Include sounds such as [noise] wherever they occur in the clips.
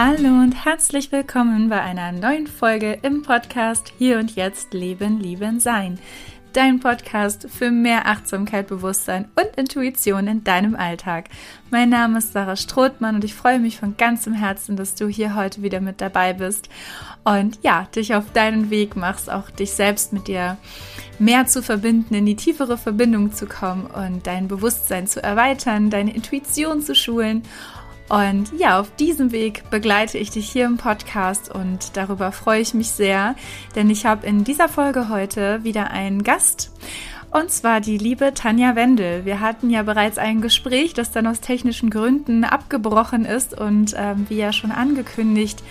Hallo und herzlich willkommen bei einer neuen Folge im Podcast Hier und Jetzt Leben, Lieben, Sein. Dein Podcast für mehr Achtsamkeit, Bewusstsein und Intuition in deinem Alltag. Mein Name ist Sarah Strothmann und ich freue mich von ganzem Herzen, dass du hier heute wieder mit dabei bist und ja, dich auf deinen Weg machst, auch dich selbst mit dir mehr zu verbinden, in die tiefere Verbindung zu kommen und dein Bewusstsein zu erweitern, deine Intuition zu schulen und ja, auf diesem Weg begleite ich dich hier im Podcast und darüber freue ich mich sehr, denn ich habe in dieser Folge heute wieder einen Gast. Und zwar die liebe Tanja Wendel. Wir hatten ja bereits ein Gespräch, das dann aus technischen Gründen abgebrochen ist. Und ähm, wie ja schon angekündigt,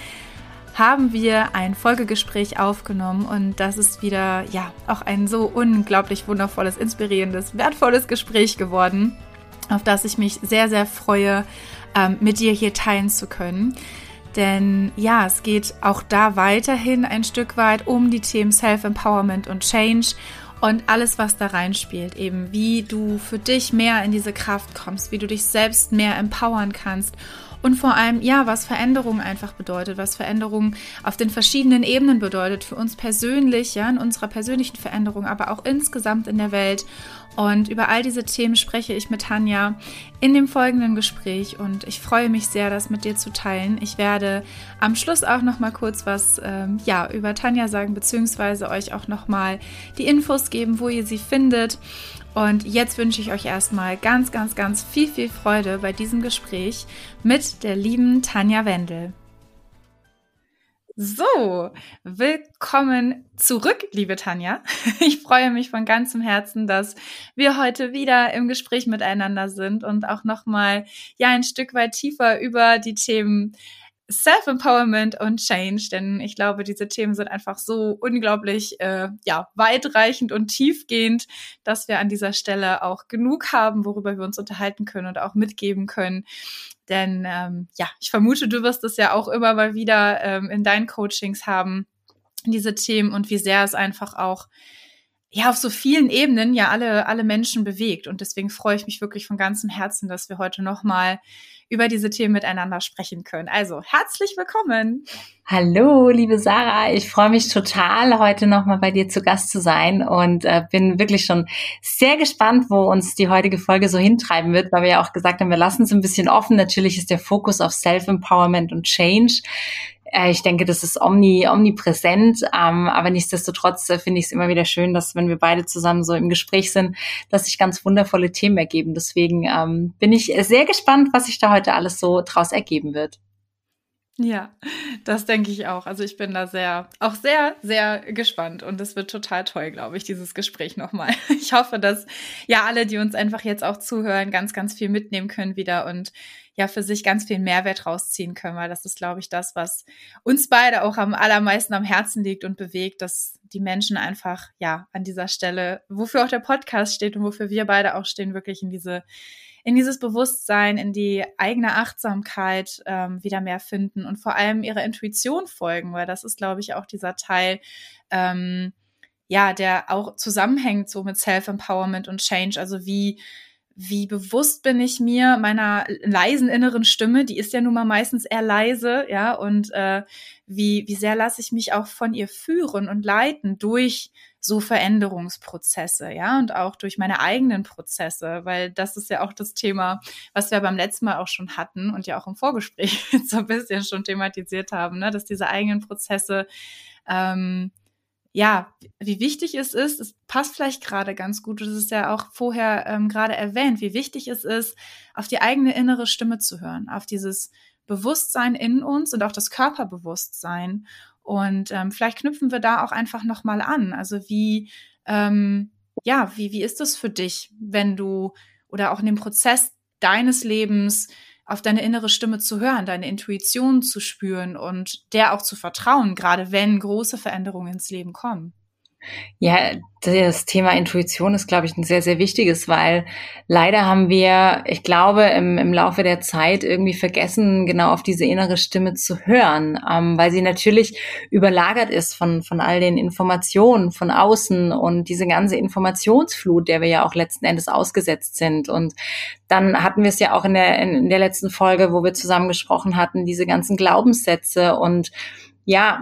haben wir ein Folgegespräch aufgenommen. Und das ist wieder, ja, auch ein so unglaublich wundervolles, inspirierendes, wertvolles Gespräch geworden, auf das ich mich sehr, sehr freue ähm, mit dir hier teilen zu können. Denn ja, es geht auch da weiterhin ein Stück weit um die Themen Self-Empowerment und Change und alles, was da reinspielt. Eben wie du für dich mehr in diese Kraft kommst, wie du dich selbst mehr empowern kannst und vor allem, ja, was Veränderung einfach bedeutet, was Veränderung auf den verschiedenen Ebenen bedeutet, für uns persönlich, ja, in unserer persönlichen Veränderung, aber auch insgesamt in der Welt. Und über all diese Themen spreche ich mit Tanja in dem folgenden Gespräch und ich freue mich sehr, das mit dir zu teilen. Ich werde am Schluss auch noch mal kurz was ähm, ja, über Tanja sagen, beziehungsweise euch auch noch mal die Infos geben, wo ihr sie findet. Und jetzt wünsche ich euch erstmal ganz, ganz, ganz viel, viel Freude bei diesem Gespräch mit der lieben Tanja Wendel. So, willkommen zurück, liebe Tanja. [laughs] Ich freue mich von ganzem Herzen, dass wir heute wieder im Gespräch miteinander sind und auch nochmal ja ein Stück weit tiefer über die Themen Self-Empowerment und Change, denn ich glaube, diese Themen sind einfach so unglaublich äh, ja, weitreichend und tiefgehend, dass wir an dieser Stelle auch genug haben, worüber wir uns unterhalten können und auch mitgeben können. Denn ähm, ja, ich vermute, du wirst es ja auch immer mal wieder ähm, in deinen Coachings haben, diese Themen und wie sehr es einfach auch ja auf so vielen Ebenen ja alle alle Menschen bewegt und deswegen freue ich mich wirklich von ganzem Herzen, dass wir heute noch mal über diese Themen miteinander sprechen können. Also herzlich willkommen. Hallo, liebe Sarah. Ich freue mich total, heute nochmal bei dir zu Gast zu sein und äh, bin wirklich schon sehr gespannt, wo uns die heutige Folge so hintreiben wird, weil wir ja auch gesagt haben, wir lassen es ein bisschen offen. Natürlich ist der Fokus auf Self-Empowerment und Change. Äh, ich denke, das ist omni, omnipräsent, ähm, aber nichtsdestotrotz äh, finde ich es immer wieder schön, dass wenn wir beide zusammen so im Gespräch sind, dass sich ganz wundervolle Themen ergeben. Deswegen ähm, bin ich sehr gespannt, was sich da heute alles so draus ergeben wird. Ja, das denke ich auch. Also ich bin da sehr, auch sehr, sehr gespannt und es wird total toll, glaube ich, dieses Gespräch nochmal. [laughs] Ich hoffe, dass ja alle, die uns einfach jetzt auch zuhören, ganz, ganz viel mitnehmen können wieder und ja für sich ganz viel Mehrwert rausziehen können, weil das ist, glaube ich, das, was uns beide auch am allermeisten am Herzen liegt und bewegt, dass die Menschen einfach ja an dieser Stelle, wofür auch der Podcast steht und wofür wir beide auch stehen, wirklich in diese in dieses Bewusstsein, in die eigene Achtsamkeit ähm, wieder mehr finden und vor allem ihrer Intuition folgen, weil das ist, glaube ich, auch dieser Teil, ähm, ja, der auch zusammenhängt so mit Self-Empowerment und Change. Also wie wie bewusst bin ich mir meiner leisen inneren Stimme, die ist ja nun mal meistens eher leise, ja, und äh, wie, wie sehr lasse ich mich auch von ihr führen und leiten durch so Veränderungsprozesse, ja, und auch durch meine eigenen Prozesse, weil das ist ja auch das Thema, was wir beim letzten Mal auch schon hatten und ja auch im Vorgespräch [laughs] so ein bisschen schon thematisiert haben, ne, dass diese eigenen Prozesse ähm, ja, wie wichtig es ist, es passt vielleicht gerade ganz gut, das ist ja auch vorher ähm, gerade erwähnt, wie wichtig es ist, auf die eigene innere Stimme zu hören, auf dieses Bewusstsein in uns und auch das Körperbewusstsein. Und ähm, vielleicht knüpfen wir da auch einfach nochmal an. Also wie, ähm, ja, wie, wie ist es für dich, wenn du oder auch in dem Prozess deines Lebens auf deine innere Stimme zu hören, deine Intuition zu spüren und der auch zu vertrauen, gerade wenn große Veränderungen ins Leben kommen. Ja, das Thema Intuition ist, glaube ich, ein sehr, sehr wichtiges, weil leider haben wir, ich glaube, im, im Laufe der Zeit irgendwie vergessen, genau auf diese innere Stimme zu hören, ähm, weil sie natürlich überlagert ist von, von all den Informationen von außen und diese ganze Informationsflut, der wir ja auch letzten Endes ausgesetzt sind. Und dann hatten wir es ja auch in der, in der letzten Folge, wo wir zusammen gesprochen hatten, diese ganzen Glaubenssätze und ja,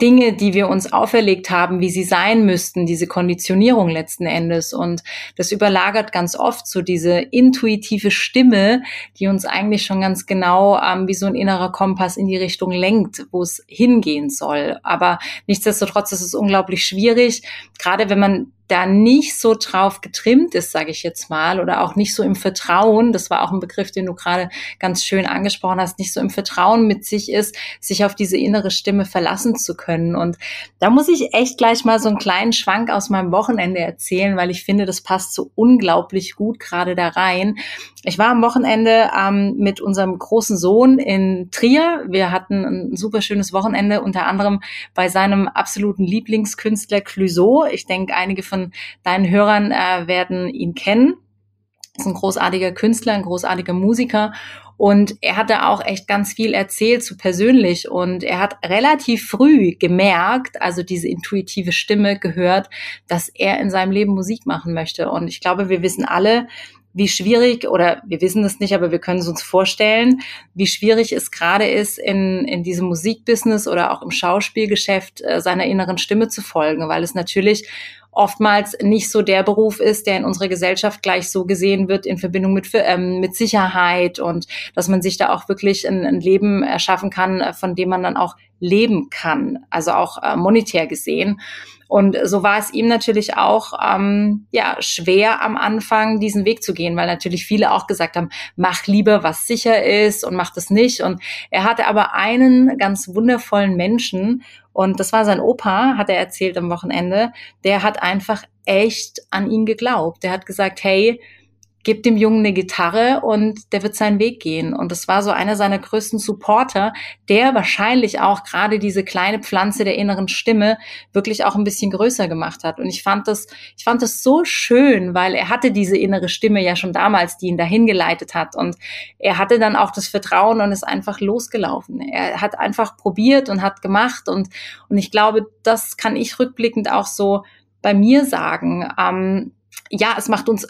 Dinge, die wir uns auferlegt haben, wie sie sein müssten, diese Konditionierung letzten Endes. Und das überlagert ganz oft so diese intuitive Stimme, die uns eigentlich schon ganz genau ähm, wie so ein innerer Kompass in die Richtung lenkt, wo es hingehen soll. Aber nichtsdestotrotz ist es unglaublich schwierig, gerade wenn man da nicht so drauf getrimmt ist, sage ich jetzt mal, oder auch nicht so im Vertrauen, das war auch ein Begriff, den du gerade ganz schön angesprochen hast, nicht so im Vertrauen mit sich ist, sich auf diese innere Stimme verlassen zu können. Und da muss ich echt gleich mal so einen kleinen Schwank aus meinem Wochenende erzählen, weil ich finde, das passt so unglaublich gut gerade da rein. Ich war am Wochenende ähm, mit unserem großen Sohn in Trier. Wir hatten ein super schönes Wochenende, unter anderem bei seinem absoluten Lieblingskünstler Clouseau. Ich denke, einige von von deinen Hörern äh, werden ihn kennen. Ist ein großartiger Künstler, ein großartiger Musiker und er hat da auch echt ganz viel erzählt zu persönlich und er hat relativ früh gemerkt, also diese intuitive Stimme gehört, dass er in seinem Leben Musik machen möchte. Und ich glaube, wir wissen alle, wie schwierig, oder wir wissen es nicht, aber wir können es uns vorstellen, wie schwierig es gerade ist, in, in diesem Musikbusiness oder auch im Schauspielgeschäft äh, seiner inneren Stimme zu folgen, weil es natürlich oftmals nicht so der Beruf ist, der in unserer Gesellschaft gleich so gesehen wird in Verbindung mit, ähm, mit Sicherheit und dass man sich da auch wirklich ein, ein Leben erschaffen kann, äh, von dem man dann auch leben kann, also auch äh, monetär gesehen. Und so war es ihm natürlich auch ähm, ja schwer am Anfang diesen Weg zu gehen, weil natürlich viele auch gesagt haben, mach lieber was sicher ist und mach das nicht. Und er hatte aber einen ganz wundervollen Menschen und das war sein Opa, hat er erzählt am Wochenende. Der hat einfach echt an ihn geglaubt. Der hat gesagt, hey, gib dem Jungen eine Gitarre und der wird seinen Weg gehen. Und das war so einer seiner größten Supporter, der wahrscheinlich auch gerade diese kleine Pflanze der inneren Stimme wirklich auch ein bisschen größer gemacht hat. Und ich fand das, ich fand das so schön, weil er hatte diese innere Stimme ja schon damals, die ihn dahin geleitet hat. Und er hatte dann auch das Vertrauen und ist einfach losgelaufen. Er hat einfach probiert und hat gemacht. Und, und ich glaube, das kann ich rückblickend auch so bei mir sagen. Ähm, ja, es macht uns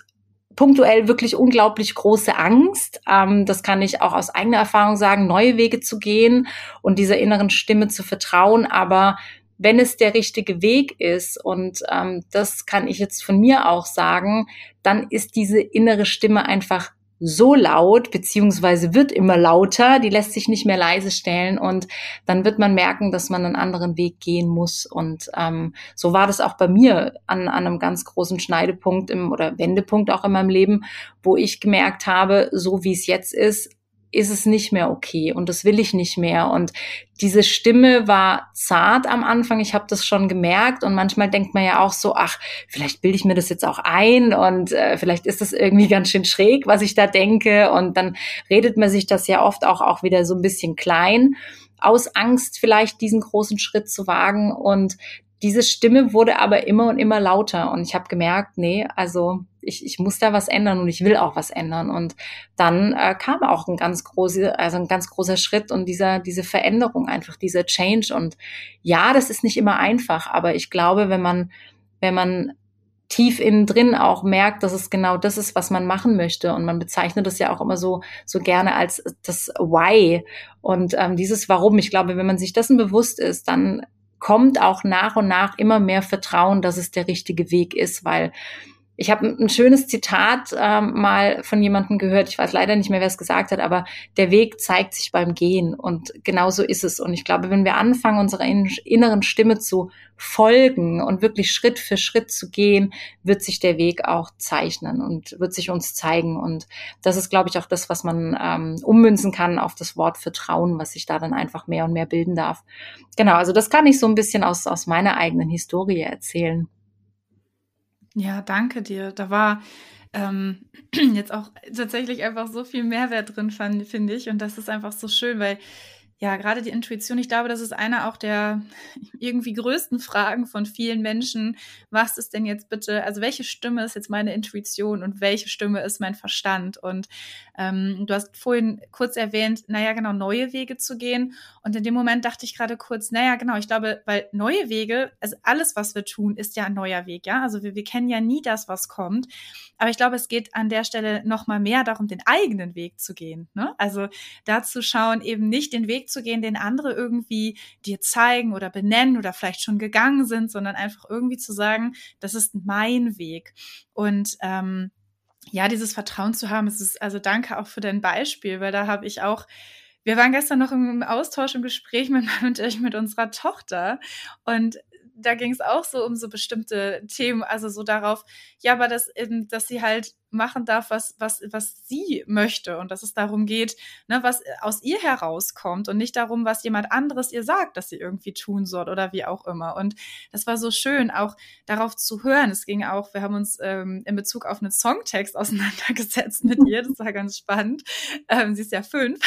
punktuell wirklich unglaublich große Angst. Ähm, das kann ich auch aus eigener Erfahrung sagen, neue Wege zu gehen und dieser inneren Stimme zu vertrauen. Aber wenn es der richtige Weg ist, und ähm, das kann ich jetzt von mir auch sagen, dann ist diese innere Stimme einfach so laut, beziehungsweise wird immer lauter, die lässt sich nicht mehr leise stellen und dann wird man merken, dass man einen anderen Weg gehen muss. Und ähm, so war das auch bei mir an, an einem ganz großen Schneidepunkt im, oder Wendepunkt auch in meinem Leben, wo ich gemerkt habe, so wie es jetzt ist, ist es nicht mehr okay und das will ich nicht mehr. Und diese Stimme war zart am Anfang, ich habe das schon gemerkt. Und manchmal denkt man ja auch so, ach, vielleicht bilde ich mir das jetzt auch ein und äh, vielleicht ist das irgendwie ganz schön schräg, was ich da denke. Und dann redet man sich das ja oft auch, auch wieder so ein bisschen klein aus Angst vielleicht diesen großen Schritt zu wagen. Und diese Stimme wurde aber immer und immer lauter und ich habe gemerkt, nee, also ich, ich muss da was ändern und ich will auch was ändern. Und dann äh, kam auch ein ganz großer, also ein ganz großer Schritt und dieser, diese Veränderung, einfach dieser Change. Und ja, das ist nicht immer einfach, aber ich glaube, wenn man, wenn man tief innen drin auch merkt, dass es genau das ist, was man machen möchte. Und man bezeichnet das ja auch immer so, so gerne als das Why. Und ähm, dieses Warum, ich glaube, wenn man sich dessen bewusst ist, dann kommt auch nach und nach immer mehr Vertrauen, dass es der richtige Weg ist, weil ich habe ein schönes Zitat ähm, mal von jemandem gehört, ich weiß leider nicht mehr, wer es gesagt hat, aber der Weg zeigt sich beim Gehen und genau so ist es. Und ich glaube, wenn wir anfangen, unserer inneren Stimme zu folgen und wirklich Schritt für Schritt zu gehen, wird sich der Weg auch zeichnen und wird sich uns zeigen. Und das ist, glaube ich, auch das, was man ähm, ummünzen kann auf das Wort Vertrauen, was sich da dann einfach mehr und mehr bilden darf. Genau, also das kann ich so ein bisschen aus, aus meiner eigenen Historie erzählen. Ja, danke dir. Da war ähm, [clears throat] jetzt auch tatsächlich einfach so viel Mehrwert drin, finde ich. Und das ist einfach so schön, weil ja, gerade die Intuition, ich glaube, das ist eine auch der [laughs] irgendwie größten Fragen von vielen Menschen. Was ist denn jetzt bitte, also welche Stimme ist jetzt meine Intuition und welche Stimme ist mein Verstand? Und ähm, du hast vorhin kurz erwähnt, naja, genau, neue Wege zu gehen. Und in dem Moment dachte ich gerade kurz, naja, genau, ich glaube, weil neue Wege, also alles, was wir tun, ist ja ein neuer Weg, ja. Also wir, wir kennen ja nie das, was kommt. Aber ich glaube, es geht an der Stelle nochmal mehr darum, den eigenen Weg zu gehen. Ne? Also da zu schauen, eben nicht den Weg zu gehen, den andere irgendwie dir zeigen oder benennen oder vielleicht schon gegangen sind, sondern einfach irgendwie zu sagen, das ist mein Weg. Und ähm, ja, dieses Vertrauen zu haben, es ist, also danke auch für dein Beispiel, weil da habe ich auch wir waren gestern noch im Austausch, im Gespräch [laughs] mit, mit, mit unserer Tochter. Und da ging es auch so um so bestimmte Themen, also so darauf, ja, aber dass, dass sie halt machen darf, was, was, was sie möchte und dass es darum geht, ne, was aus ihr herauskommt und nicht darum, was jemand anderes ihr sagt, dass sie irgendwie tun soll oder wie auch immer. Und das war so schön, auch darauf zu hören. Es ging auch, wir haben uns ähm, in Bezug auf einen Songtext [laughs] auseinandergesetzt mit ihr, das war ganz spannend. Ähm, sie ist ja fünf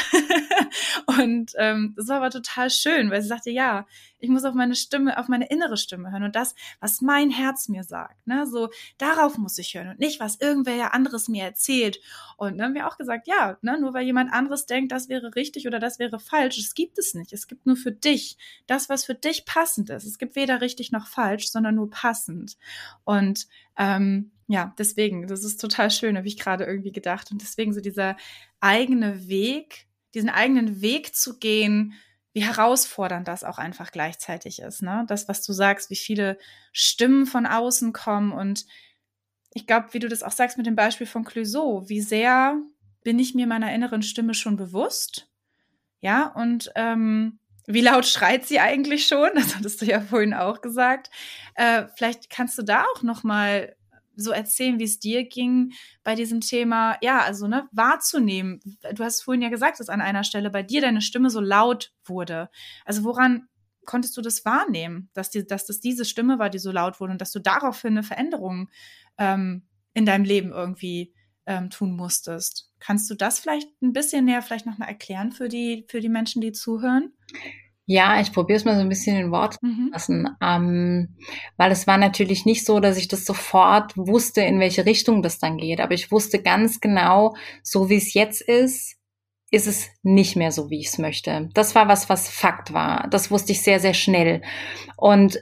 [laughs] und ähm, das war aber total schön, weil sie sagte, ja, ich muss auf meine Stimme, auf meine innere Stimme hören und das, was mein Herz mir sagt. Ne? So, darauf muss ich hören und nicht, was irgendwer anderes mir erzählt. Und dann haben wir auch gesagt, ja, ne, nur weil jemand anderes denkt, das wäre richtig oder das wäre falsch, es gibt es nicht. Es gibt nur für dich das, was für dich passend ist. Es gibt weder richtig noch falsch, sondern nur passend. Und ähm, ja, deswegen, das ist total schön, habe ich gerade irgendwie gedacht. Und deswegen so dieser eigene Weg, diesen eigenen Weg zu gehen, wie herausfordernd das auch einfach gleichzeitig ist. Ne? Das, was du sagst, wie viele Stimmen von außen kommen und ich glaube, wie du das auch sagst mit dem Beispiel von Clouseau, wie sehr bin ich mir meiner inneren Stimme schon bewusst? Ja, und ähm, wie laut schreit sie eigentlich schon? [laughs] Das hattest du ja vorhin auch gesagt. Äh, vielleicht kannst du da auch noch mal so erzählen, wie es dir ging bei diesem Thema, ja, also ne, wahrzunehmen. Du hast vorhin ja gesagt, dass an einer Stelle bei dir deine Stimme so laut wurde. Also woran konntest du das wahrnehmen, dass, die, dass das diese Stimme war, die so laut wurde und dass du daraufhin eine Veränderung ähm, in deinem Leben irgendwie ähm, tun musstest. Kannst du das vielleicht ein bisschen näher vielleicht nochmal erklären für die, für die Menschen, die zuhören? Ja, ich probiere es mal so ein bisschen in Worte mhm. lassen, ähm, weil es war natürlich nicht so, dass ich das sofort wusste, in welche Richtung das dann geht, aber ich wusste ganz genau, so wie es jetzt ist, ist es nicht mehr so, wie ich es möchte. Das war was, was Fakt war. Das wusste ich sehr, sehr schnell. Und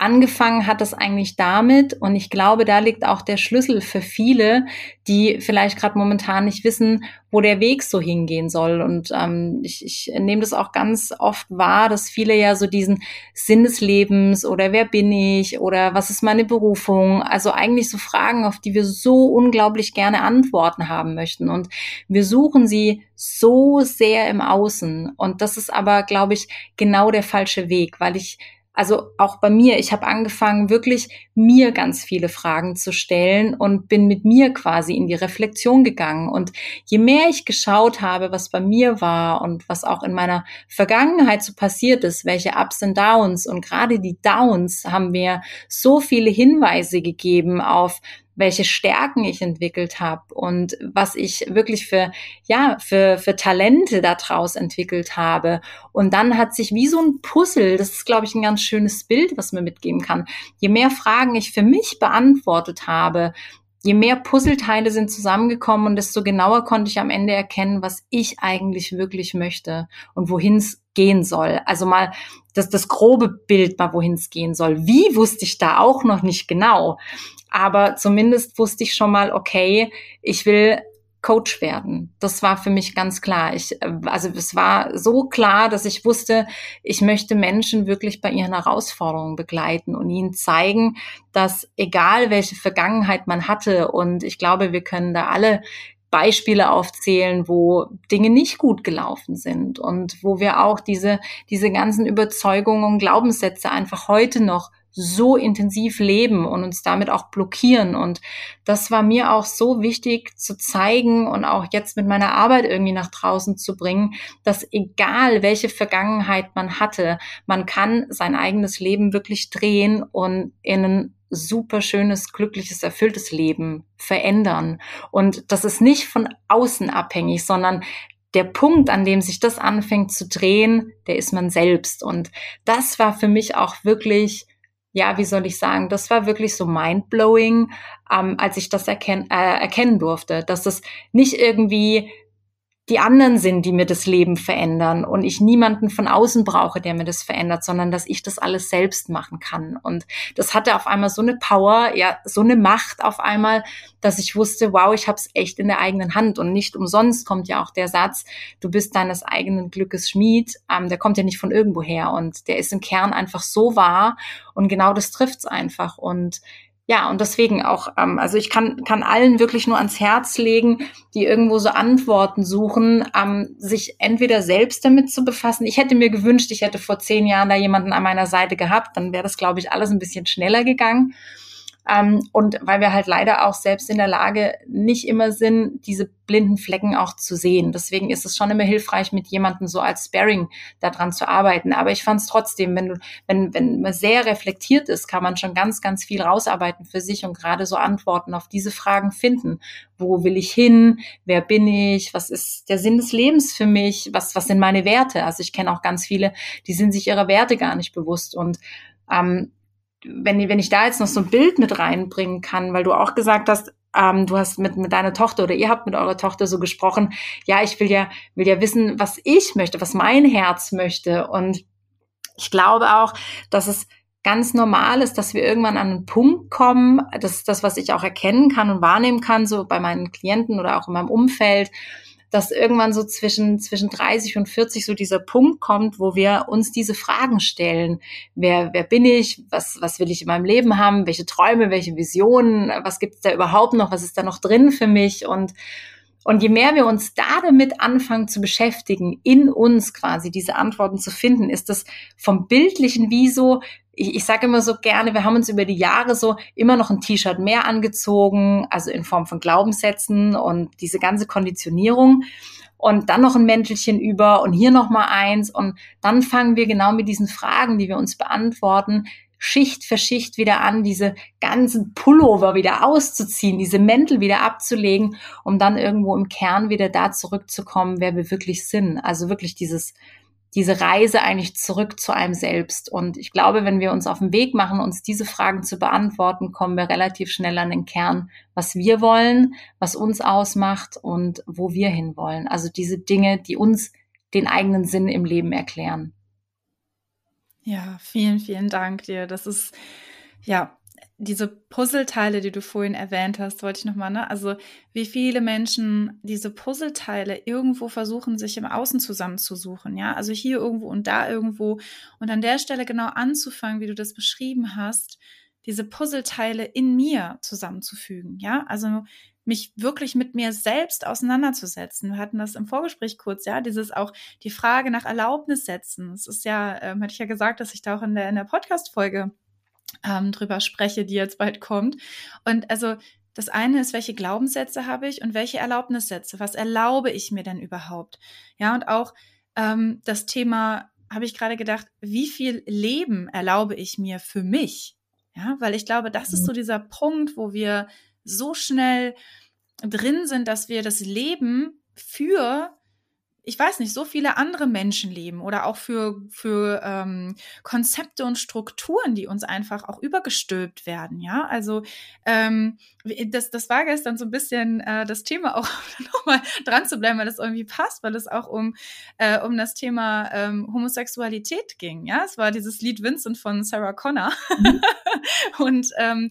angefangen hat es eigentlich damit, und ich glaube, da liegt auch der Schlüssel für viele, die vielleicht gerade momentan nicht wissen, wo der Weg so hingehen soll. Und ähm, ich, ich nehme das auch ganz oft wahr, dass viele ja so diesen Sinn des Lebens oder wer bin ich oder was ist meine Berufung, also eigentlich so Fragen, auf die wir so unglaublich gerne Antworten haben möchten. Und wir suchen sie so sehr im Außen. Und das ist aber, glaube ich, genau der falsche Weg, weil ich also auch bei mir, ich habe angefangen, wirklich mir ganz viele Fragen zu stellen und bin mit mir quasi in die Reflexion gegangen. Und je mehr ich geschaut habe, was bei mir war und was auch in meiner Vergangenheit so passiert ist, welche Ups und Downs und gerade die Downs haben mir so viele Hinweise gegeben auf welche Stärken ich entwickelt habe und was ich wirklich für, ja, für, für Talente daraus entwickelt habe. Und dann hat sich wie so ein Puzzle, das ist, glaube ich, ein ganz schönes Bild, was man mitgeben kann. Je mehr Fragen ich für mich beantwortet habe, je mehr Puzzleteile sind zusammengekommen und desto genauer konnte ich am Ende erkennen, was ich eigentlich wirklich möchte und wohin es gehen soll. Also mal das, das grobe Bild mal, wohin es gehen soll. Wie wusste ich da auch noch nicht genau. Aber zumindest wusste ich schon mal, okay, ich will Coach werden. Das war für mich ganz klar. Ich, also es war so klar, dass ich wusste, ich möchte Menschen wirklich bei ihren Herausforderungen begleiten und ihnen zeigen, dass egal welche Vergangenheit man hatte, und ich glaube, wir können da alle Beispiele aufzählen, wo Dinge nicht gut gelaufen sind und wo wir auch diese, diese ganzen Überzeugungen und Glaubenssätze einfach heute noch so intensiv leben und uns damit auch blockieren. Und das war mir auch so wichtig zu zeigen und auch jetzt mit meiner Arbeit irgendwie nach draußen zu bringen, dass egal welche Vergangenheit man hatte, man kann sein eigenes Leben wirklich drehen und in ein super schönes, glückliches, erfülltes Leben verändern. Und das ist nicht von außen abhängig, sondern der Punkt, an dem sich das anfängt zu drehen, der ist man selbst. Und das war für mich auch wirklich, ja, wie soll ich sagen, das war wirklich so mindblowing, ähm, als ich das erken äh, erkennen durfte, dass es nicht irgendwie die anderen sind, die mir das Leben verändern und ich niemanden von außen brauche, der mir das verändert, sondern dass ich das alles selbst machen kann. Und das hatte auf einmal so eine Power, ja, so eine Macht auf einmal, dass ich wusste, wow, ich habe es echt in der eigenen Hand. Und nicht umsonst kommt ja auch der Satz, du bist deines eigenen Glückes Schmied. Ähm, der kommt ja nicht von irgendwoher und der ist im Kern einfach so wahr. Und genau das trifft's einfach. Und ja, und deswegen auch, ähm, also ich kann, kann allen wirklich nur ans Herz legen, die irgendwo so Antworten suchen, ähm, sich entweder selbst damit zu befassen. Ich hätte mir gewünscht, ich hätte vor zehn Jahren da jemanden an meiner Seite gehabt, dann wäre das, glaube ich, alles ein bisschen schneller gegangen. Ähm, und weil wir halt leider auch selbst in der Lage nicht immer sind, diese blinden Flecken auch zu sehen. Deswegen ist es schon immer hilfreich, mit jemandem so als Sparing daran zu arbeiten. Aber ich fand es trotzdem, wenn wenn, wenn man sehr reflektiert ist, kann man schon ganz, ganz viel rausarbeiten für sich und gerade so Antworten auf diese Fragen finden. Wo will ich hin? Wer bin ich? Was ist der Sinn des Lebens für mich? Was, was sind meine Werte? Also ich kenne auch ganz viele, die sind sich ihrer Werte gar nicht bewusst und ähm, wenn, wenn ich da jetzt noch so ein Bild mit reinbringen kann, weil du auch gesagt hast, ähm, du hast mit, mit deiner Tochter oder ihr habt mit eurer Tochter so gesprochen, ja, ich will ja, will ja wissen, was ich möchte, was mein Herz möchte. Und ich glaube auch, dass es ganz normal ist, dass wir irgendwann an einen Punkt kommen, das ist das, was ich auch erkennen kann und wahrnehmen kann, so bei meinen Klienten oder auch in meinem Umfeld, dass irgendwann so zwischen, zwischen 30 und 40 so dieser Punkt kommt, wo wir uns diese Fragen stellen. Wer, wer bin ich? Was, was will ich in meinem Leben haben? Welche Träume, welche Visionen? Was gibt es da überhaupt noch? Was ist da noch drin für mich? Und, und je mehr wir uns da damit anfangen zu beschäftigen, in uns quasi diese Antworten zu finden, ist das vom Bildlichen wie so, ich, ich sage immer so gerne, wir haben uns über die Jahre so immer noch ein T-Shirt mehr angezogen, also in Form von Glaubenssätzen und diese ganze Konditionierung und dann noch ein Mäntelchen über und hier noch mal eins und dann fangen wir genau mit diesen Fragen, die wir uns beantworten, Schicht für Schicht wieder an, diese ganzen Pullover wieder auszuziehen, diese Mäntel wieder abzulegen, um dann irgendwo im Kern wieder da zurückzukommen, wer wir wirklich sind. Also wirklich dieses diese Reise eigentlich zurück zu einem selbst. Und ich glaube, wenn wir uns auf den Weg machen, uns diese Fragen zu beantworten, kommen wir relativ schnell an den Kern, was wir wollen, was uns ausmacht und wo wir hinwollen. Also diese Dinge, die uns den eigenen Sinn im Leben erklären. Ja, vielen, vielen Dank dir. Das ist, ja, diese Puzzleteile, die du vorhin erwähnt hast, wollte ich nochmal, ne? Also, wie viele Menschen diese Puzzleteile irgendwo versuchen, sich im Außen zusammenzusuchen, ja? Also hier irgendwo und da irgendwo. Und an der Stelle genau anzufangen, wie du das beschrieben hast, diese Puzzleteile in mir zusammenzufügen, ja? Also, mich wirklich mit mir selbst auseinanderzusetzen. Wir hatten das im Vorgespräch kurz, ja, dieses auch die Frage nach Erlaubnis setzen. Es ist ja, ähm, hatte ich ja gesagt, dass ich da auch in der, in der Podcast-Folge ähm, drüber spreche, die jetzt bald kommt. Und also das eine ist, welche Glaubenssätze habe ich und welche Erlaubnissätze? Was erlaube ich mir denn überhaupt? Ja, und auch ähm, das Thema habe ich gerade gedacht, wie viel Leben erlaube ich mir für mich? Ja, weil ich glaube, das ist so mhm. dieser Punkt, wo wir so schnell drin sind, dass wir das Leben für ich weiß nicht, so viele andere Menschen leben oder auch für, für ähm, Konzepte und Strukturen, die uns einfach auch übergestülpt werden, ja. Also ähm, das, das war gestern so ein bisschen äh, das Thema auch [laughs] nochmal dran zu bleiben, weil das irgendwie passt, weil es auch um, äh, um das Thema ähm, Homosexualität ging, ja. Es war dieses Lied Vincent von Sarah Connor. Mhm. [laughs] und ähm,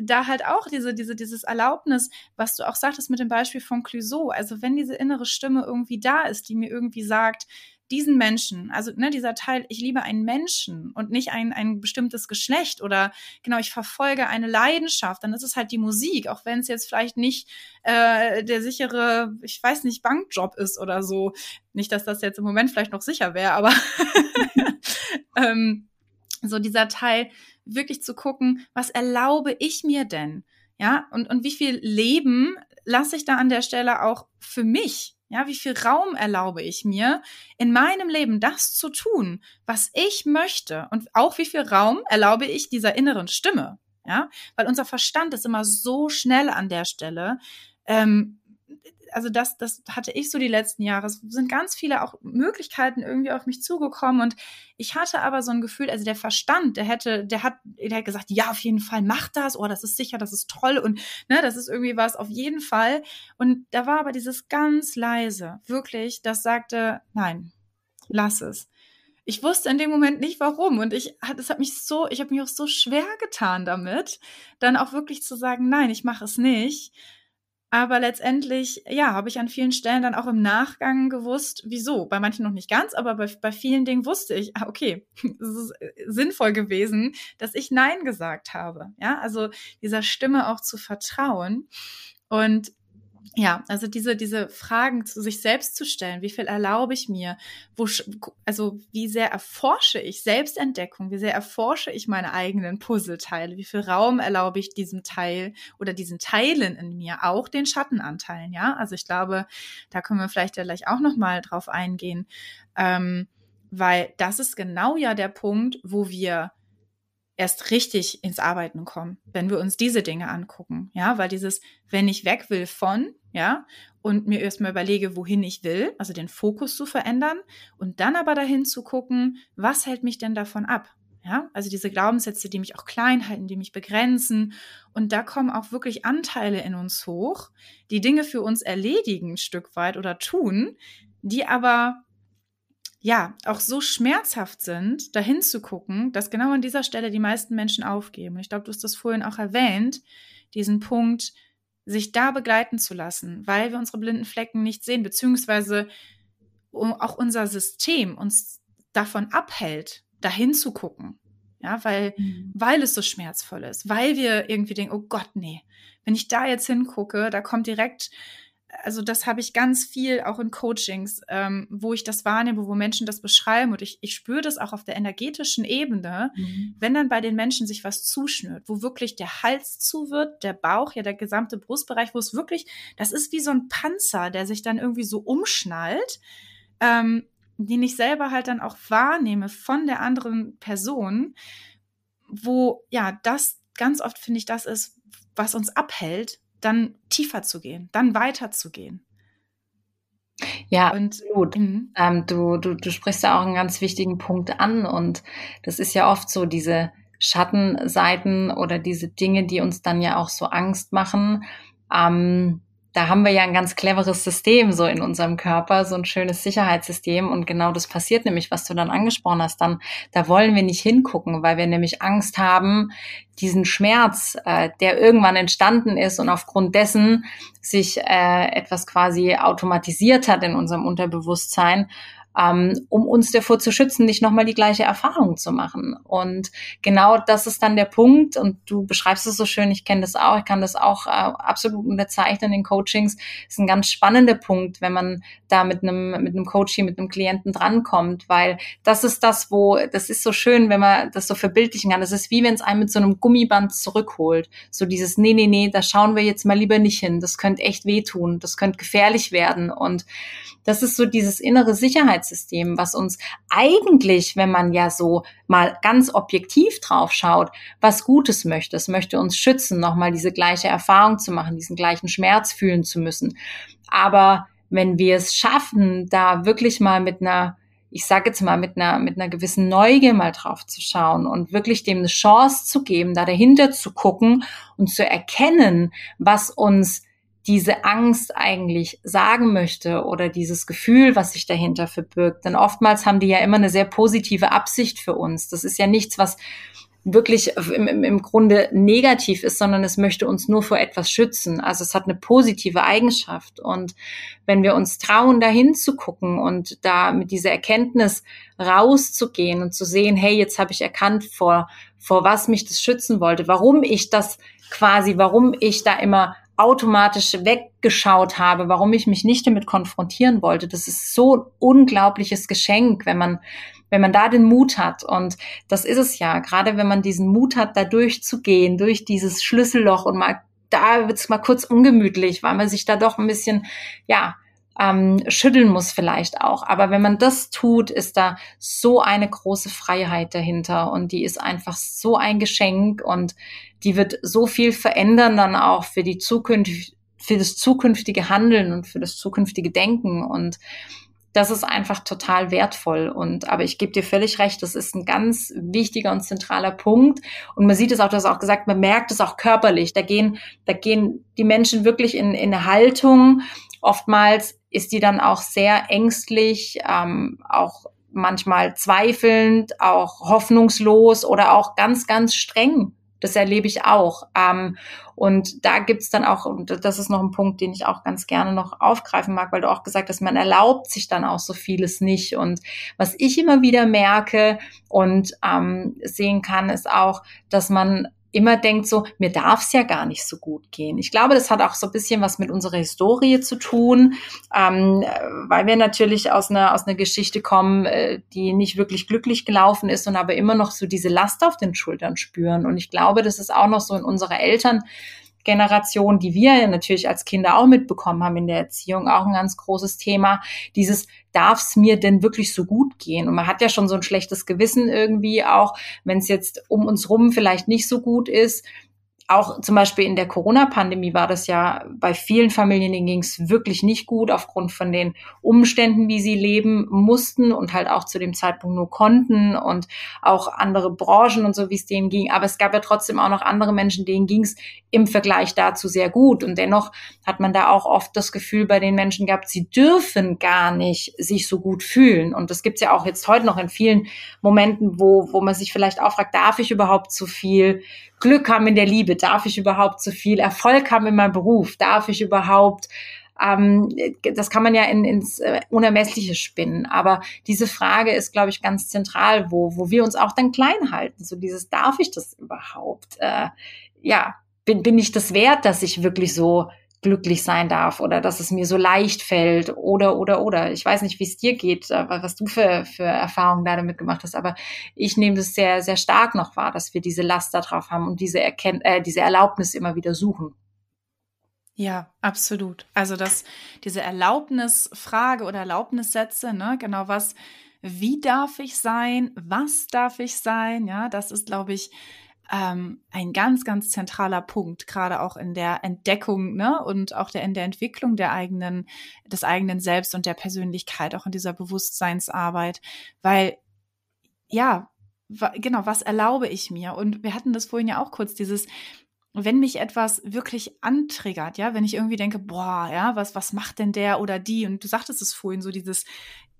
da halt auch diese, diese, dieses Erlaubnis, was du auch sagtest mit dem Beispiel von Clouseau. Also wenn diese innere Stimme irgendwie da ist, die mir irgendwie sagt, diesen Menschen, also ne, dieser Teil, ich liebe einen Menschen und nicht ein, ein bestimmtes Geschlecht oder genau, ich verfolge eine Leidenschaft, dann ist es halt die Musik, auch wenn es jetzt vielleicht nicht äh, der sichere, ich weiß nicht, Bankjob ist oder so. Nicht, dass das jetzt im Moment vielleicht noch sicher wäre, aber [laughs] ähm, so dieser Teil, wirklich zu gucken, was erlaube ich mir denn? Ja, und, und wie viel Leben lasse ich da an der Stelle auch für mich? Ja, wie viel Raum erlaube ich mir, in meinem Leben das zu tun, was ich möchte? Und auch wie viel Raum erlaube ich dieser inneren Stimme? Ja, weil unser Verstand ist immer so schnell an der Stelle. Ähm, also das, das hatte ich so die letzten Jahre. Es sind ganz viele auch Möglichkeiten irgendwie auf mich zugekommen und ich hatte aber so ein Gefühl, also der Verstand, der hätte, der hat, der hat gesagt, ja, auf jeden Fall mach das, oh, das ist sicher, das ist toll und ne, das ist irgendwie was, auf jeden Fall. Und da war aber dieses ganz leise, wirklich, das sagte, nein, lass es ich wusste in dem Moment nicht warum und ich es hat mich so ich habe mich auch so schwer getan damit dann auch wirklich zu sagen nein ich mache es nicht aber letztendlich ja habe ich an vielen Stellen dann auch im Nachgang gewusst wieso? Bei manchen noch nicht ganz aber bei, bei vielen Dingen wusste ich ah, okay [laughs] es ist äh, sinnvoll gewesen dass ich nein gesagt habe. Ja also dieser Stimme auch zu vertrauen. Und ja, also diese, diese Fragen zu sich selbst zu stellen, wie viel erlaube ich mir, wo, also wie sehr erforsche ich Selbstentdeckung, wie sehr erforsche ich meine eigenen Puzzleteile, wie viel Raum erlaube ich diesem Teil oder diesen Teilen in mir, auch den Schattenanteilen, ja, also ich glaube, da können wir vielleicht ja gleich auch nochmal drauf eingehen, ähm, weil das ist genau ja der Punkt, wo wir erst richtig ins Arbeiten kommen, wenn wir uns diese Dinge angucken. Ja, weil dieses, wenn ich weg will von, ja, und mir erstmal überlege, wohin ich will, also den Fokus zu verändern und dann aber dahin zu gucken, was hält mich denn davon ab? Ja, also diese Glaubenssätze, die mich auch klein halten, die mich begrenzen. Und da kommen auch wirklich Anteile in uns hoch, die Dinge für uns erledigen, ein Stück weit oder tun, die aber ja, auch so schmerzhaft sind, dahin zu gucken, dass genau an dieser Stelle die meisten Menschen aufgeben. Ich glaube, du hast das vorhin auch erwähnt, diesen Punkt, sich da begleiten zu lassen, weil wir unsere blinden Flecken nicht sehen, beziehungsweise auch unser System uns davon abhält, dahin zu gucken. Ja, weil, mhm. weil es so schmerzvoll ist, weil wir irgendwie denken, oh Gott, nee, wenn ich da jetzt hingucke, da kommt direkt also das habe ich ganz viel auch in Coachings, ähm, wo ich das wahrnehme, wo Menschen das beschreiben und ich, ich spüre das auch auf der energetischen Ebene, mhm. wenn dann bei den Menschen sich was zuschnürt, wo wirklich der Hals zu wird, der Bauch, ja der gesamte Brustbereich, wo es wirklich, das ist wie so ein Panzer, der sich dann irgendwie so umschnallt, ähm, den ich selber halt dann auch wahrnehme von der anderen Person, wo ja das ganz oft finde ich das ist, was uns abhält, dann tiefer zu gehen, dann weiter zu gehen. Ja, und, absolut. Mhm. Ähm, du, du, du sprichst ja auch einen ganz wichtigen Punkt an und das ist ja oft so diese Schattenseiten oder diese Dinge, die uns dann ja auch so Angst machen. Ähm, da haben wir ja ein ganz cleveres System so in unserem Körper, so ein schönes Sicherheitssystem. Und genau das passiert nämlich, was du dann angesprochen hast. Dann, da wollen wir nicht hingucken, weil wir nämlich Angst haben, diesen Schmerz, äh, der irgendwann entstanden ist und aufgrund dessen sich äh, etwas quasi automatisiert hat in unserem Unterbewusstsein, ähm, um uns davor zu schützen, nicht nochmal die gleiche Erfahrung zu machen. Und genau das ist dann der Punkt. Und du beschreibst es so schön, ich kenne das auch, ich kann das auch äh, absolut unterzeichnen in Coachings. ist ein ganz spannender Punkt, wenn man da mit einem, mit einem Coaching, mit einem Klienten drankommt, weil das ist das, wo, das ist so schön, wenn man das so verbildlichen kann. Das ist wie wenn es einen mit so einem Gummiband zurückholt. So dieses, nee, nee, nee, da schauen wir jetzt mal lieber nicht hin. Das könnte echt wehtun. Das könnte gefährlich werden. Und das ist so dieses innere Sicherheitssystem, was uns eigentlich, wenn man ja so mal ganz objektiv drauf schaut, was Gutes möchte. Es möchte uns schützen, nochmal diese gleiche Erfahrung zu machen, diesen gleichen Schmerz fühlen zu müssen. Aber wenn wir es schaffen, da wirklich mal mit einer ich sage jetzt mal, mit einer, mit einer gewissen Neugier mal drauf zu schauen und wirklich dem eine Chance zu geben, da dahinter zu gucken und zu erkennen, was uns diese Angst eigentlich sagen möchte oder dieses Gefühl, was sich dahinter verbirgt. Denn oftmals haben die ja immer eine sehr positive Absicht für uns. Das ist ja nichts, was wirklich im, im Grunde negativ ist, sondern es möchte uns nur vor etwas schützen. Also es hat eine positive Eigenschaft. Und wenn wir uns trauen, dahin zu gucken und da mit dieser Erkenntnis rauszugehen und zu sehen, hey, jetzt habe ich erkannt, vor, vor was mich das schützen wollte, warum ich das quasi, warum ich da immer automatisch weggeschaut habe, warum ich mich nicht damit konfrontieren wollte. Das ist so ein unglaubliches Geschenk, wenn man, wenn man da den Mut hat. Und das ist es ja, gerade wenn man diesen Mut hat, da durchzugehen, durch dieses Schlüsselloch und mal, da wird's mal kurz ungemütlich, weil man sich da doch ein bisschen, ja, ähm, schütteln muss vielleicht auch. Aber wenn man das tut, ist da so eine große Freiheit dahinter und die ist einfach so ein Geschenk und die wird so viel verändern dann auch für die Zukunft für das zukünftige Handeln und für das zukünftige Denken und das ist einfach total wertvoll. Und aber ich gebe dir völlig recht, das ist ein ganz wichtiger und zentraler Punkt. Und man sieht es auch, du hast auch gesagt, man merkt es auch körperlich. Da gehen, da gehen die Menschen wirklich in, in eine Haltung. Oftmals ist die dann auch sehr ängstlich, ähm, auch manchmal zweifelnd, auch hoffnungslos oder auch ganz, ganz streng das erlebe ich auch. Ähm, und da gibt's dann auch, und das ist noch ein Punkt, den ich auch ganz gerne noch aufgreifen mag, weil du auch gesagt hast, man erlaubt sich dann auch so vieles nicht. Und was ich immer wieder merke und ähm, sehen kann, ist auch, dass man immer denkt so, mir darf es ja gar nicht so gut gehen. Ich glaube, das hat auch so ein bisschen was mit unserer Historie zu tun, ähm, weil wir natürlich aus einer, aus einer Geschichte kommen, äh, die nicht wirklich glücklich gelaufen ist und aber immer noch so diese Last auf den Schultern spüren. Und ich glaube, das ist auch noch so in unserer Eltern Generation, die wir natürlich als Kinder auch mitbekommen haben in der Erziehung, auch ein ganz großes Thema. Dieses, darf es mir denn wirklich so gut gehen? Und man hat ja schon so ein schlechtes Gewissen irgendwie auch, wenn es jetzt um uns rum vielleicht nicht so gut ist auch zum Beispiel in der Corona-Pandemie war das ja bei vielen Familien, denen ging es wirklich nicht gut aufgrund von den Umständen, wie sie leben mussten und halt auch zu dem Zeitpunkt nur konnten und auch andere Branchen und so, wie es denen ging. Aber es gab ja trotzdem auch noch andere Menschen, denen ging es im Vergleich dazu sehr gut. Und dennoch hat man da auch oft das Gefühl bei den Menschen gehabt, sie dürfen gar nicht sich so gut fühlen. Und das gibt's ja auch jetzt heute noch in vielen Momenten, wo, wo man sich vielleicht auch fragt, darf ich überhaupt zu viel? Glück haben in der Liebe? Darf ich überhaupt zu viel Erfolg haben in meinem Beruf? Darf ich überhaupt ähm, das kann man ja in, ins äh, Unermessliche spinnen. Aber diese Frage ist, glaube ich, ganz zentral, wo, wo wir uns auch dann klein halten. So dieses, darf ich das überhaupt? Äh, ja, bin, bin ich das wert, dass ich wirklich so glücklich sein darf oder dass es mir so leicht fällt oder, oder, oder. Ich weiß nicht, wie es dir geht, äh, was du für, für Erfahrungen da damit gemacht hast, aber ich nehme das sehr, sehr stark noch wahr, dass wir diese Last da drauf haben und diese, Erkennt äh, diese Erlaubnis immer wieder suchen. Ja, absolut. Also dass diese Erlaubnisfrage oder Erlaubnissätze, ne, genau was, wie darf ich sein, was darf ich sein, ja, das ist, glaube ich, ähm, ein ganz, ganz zentraler Punkt, gerade auch in der Entdeckung ne, und auch der, in der Entwicklung der eigenen, des eigenen Selbst und der Persönlichkeit, auch in dieser Bewusstseinsarbeit. Weil, ja, genau, was erlaube ich mir? Und wir hatten das vorhin ja auch kurz, dieses, wenn mich etwas wirklich antriggert, ja, wenn ich irgendwie denke, boah, ja, was, was macht denn der oder die? Und du sagtest es vorhin, so dieses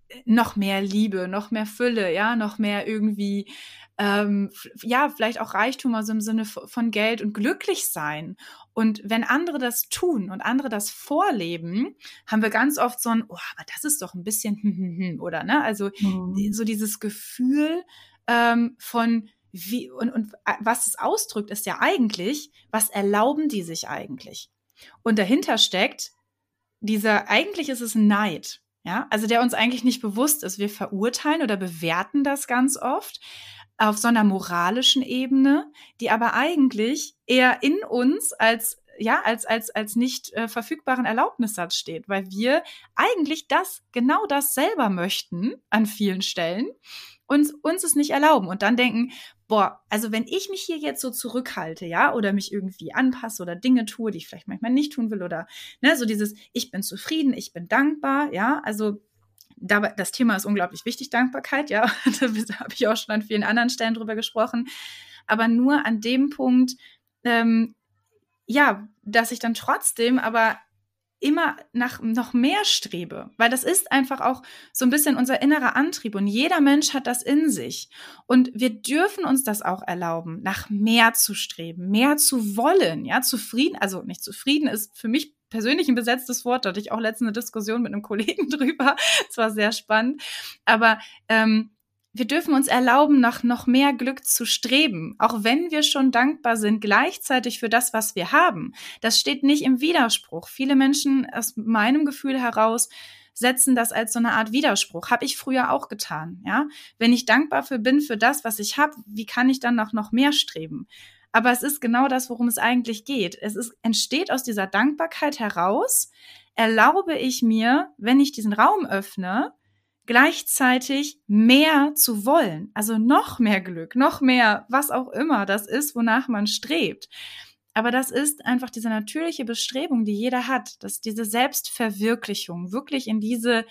äh, noch mehr Liebe, noch mehr Fülle, ja, noch mehr irgendwie ähm, ja, vielleicht auch Reichtum, also im Sinne von Geld und glücklich sein. Und wenn andere das tun und andere das vorleben, haben wir ganz oft so ein, oh, aber das ist doch ein bisschen, hm, hm, hm, oder ne? Also mhm. so dieses Gefühl ähm, von wie und, und was es ausdrückt, ist ja eigentlich, was erlauben die sich eigentlich? Und dahinter steckt dieser, eigentlich ist es Neid. Ja, also der uns eigentlich nicht bewusst ist. Wir verurteilen oder bewerten das ganz oft auf so einer moralischen Ebene, die aber eigentlich eher in uns als ja, als, als, als nicht äh, verfügbaren Erlaubnissatz steht, weil wir eigentlich das, genau das selber möchten an vielen Stellen und uns es nicht erlauben und dann denken, boah, also wenn ich mich hier jetzt so zurückhalte, ja, oder mich irgendwie anpasse oder Dinge tue, die ich vielleicht manchmal nicht tun will oder, ne, so dieses, ich bin zufrieden, ich bin dankbar, ja, also das Thema ist unglaublich wichtig, Dankbarkeit, ja. [laughs] da habe ich auch schon an vielen anderen Stellen drüber gesprochen. Aber nur an dem Punkt, ähm, ja, dass ich dann trotzdem aber immer nach noch mehr strebe, weil das ist einfach auch so ein bisschen unser innerer Antrieb und jeder Mensch hat das in sich und wir dürfen uns das auch erlauben, nach mehr zu streben, mehr zu wollen, ja, zufrieden, also nicht zufrieden ist für mich persönlich ein besetztes Wort. Da hatte ich auch letzte eine Diskussion mit einem Kollegen [laughs] drüber. Es war sehr spannend. Aber ähm, wir dürfen uns erlauben, nach noch mehr Glück zu streben, auch wenn wir schon dankbar sind, gleichzeitig für das, was wir haben. Das steht nicht im Widerspruch. Viele Menschen aus meinem Gefühl heraus setzen das als so eine Art Widerspruch. Habe ich früher auch getan, ja? Wenn ich dankbar für bin für das, was ich habe, wie kann ich dann noch noch mehr streben? Aber es ist genau das, worum es eigentlich geht. Es ist, entsteht aus dieser Dankbarkeit heraus, erlaube ich mir, wenn ich diesen Raum öffne, gleichzeitig mehr zu wollen. Also noch mehr Glück, noch mehr, was auch immer das ist, wonach man strebt. Aber das ist einfach diese natürliche Bestrebung, die jeder hat, dass diese Selbstverwirklichung wirklich in diese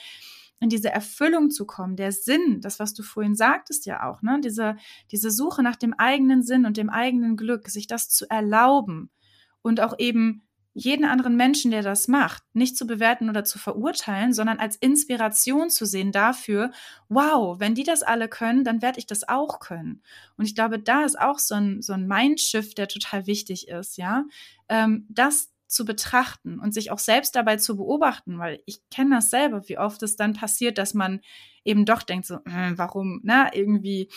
in diese Erfüllung zu kommen, der Sinn, das, was du vorhin sagtest ja auch, ne, diese, diese Suche nach dem eigenen Sinn und dem eigenen Glück, sich das zu erlauben und auch eben jeden anderen Menschen, der das macht, nicht zu bewerten oder zu verurteilen, sondern als Inspiration zu sehen dafür, wow, wenn die das alle können, dann werde ich das auch können. Und ich glaube, da ist auch so ein, so ein Mindshift, der total wichtig ist, ja, ähm, das zu betrachten und sich auch selbst dabei zu beobachten, weil ich kenne das selber, wie oft es dann passiert, dass man eben doch denkt so, äh, warum, na, irgendwie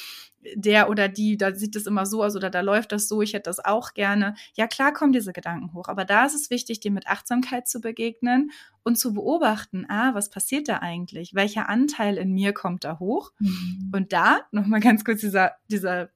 der oder die, da sieht es immer so aus oder da läuft das so, ich hätte das auch gerne. Ja, klar kommen diese Gedanken hoch, aber da ist es wichtig, dem mit Achtsamkeit zu begegnen und zu beobachten, ah, was passiert da eigentlich? Welcher Anteil in mir kommt da hoch? Mhm. Und da, nochmal ganz kurz dieser, dieser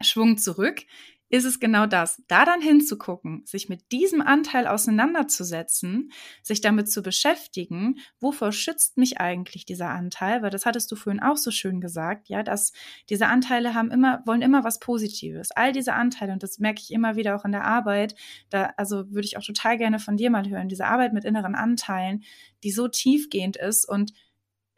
Schwung zurück ist es genau das, da dann hinzugucken, sich mit diesem Anteil auseinanderzusetzen, sich damit zu beschäftigen, wovor schützt mich eigentlich dieser Anteil, weil das hattest du vorhin auch so schön gesagt, ja, dass diese Anteile haben immer, wollen immer was Positives. All diese Anteile, und das merke ich immer wieder auch in der Arbeit, da, also würde ich auch total gerne von dir mal hören, diese Arbeit mit inneren Anteilen, die so tiefgehend ist und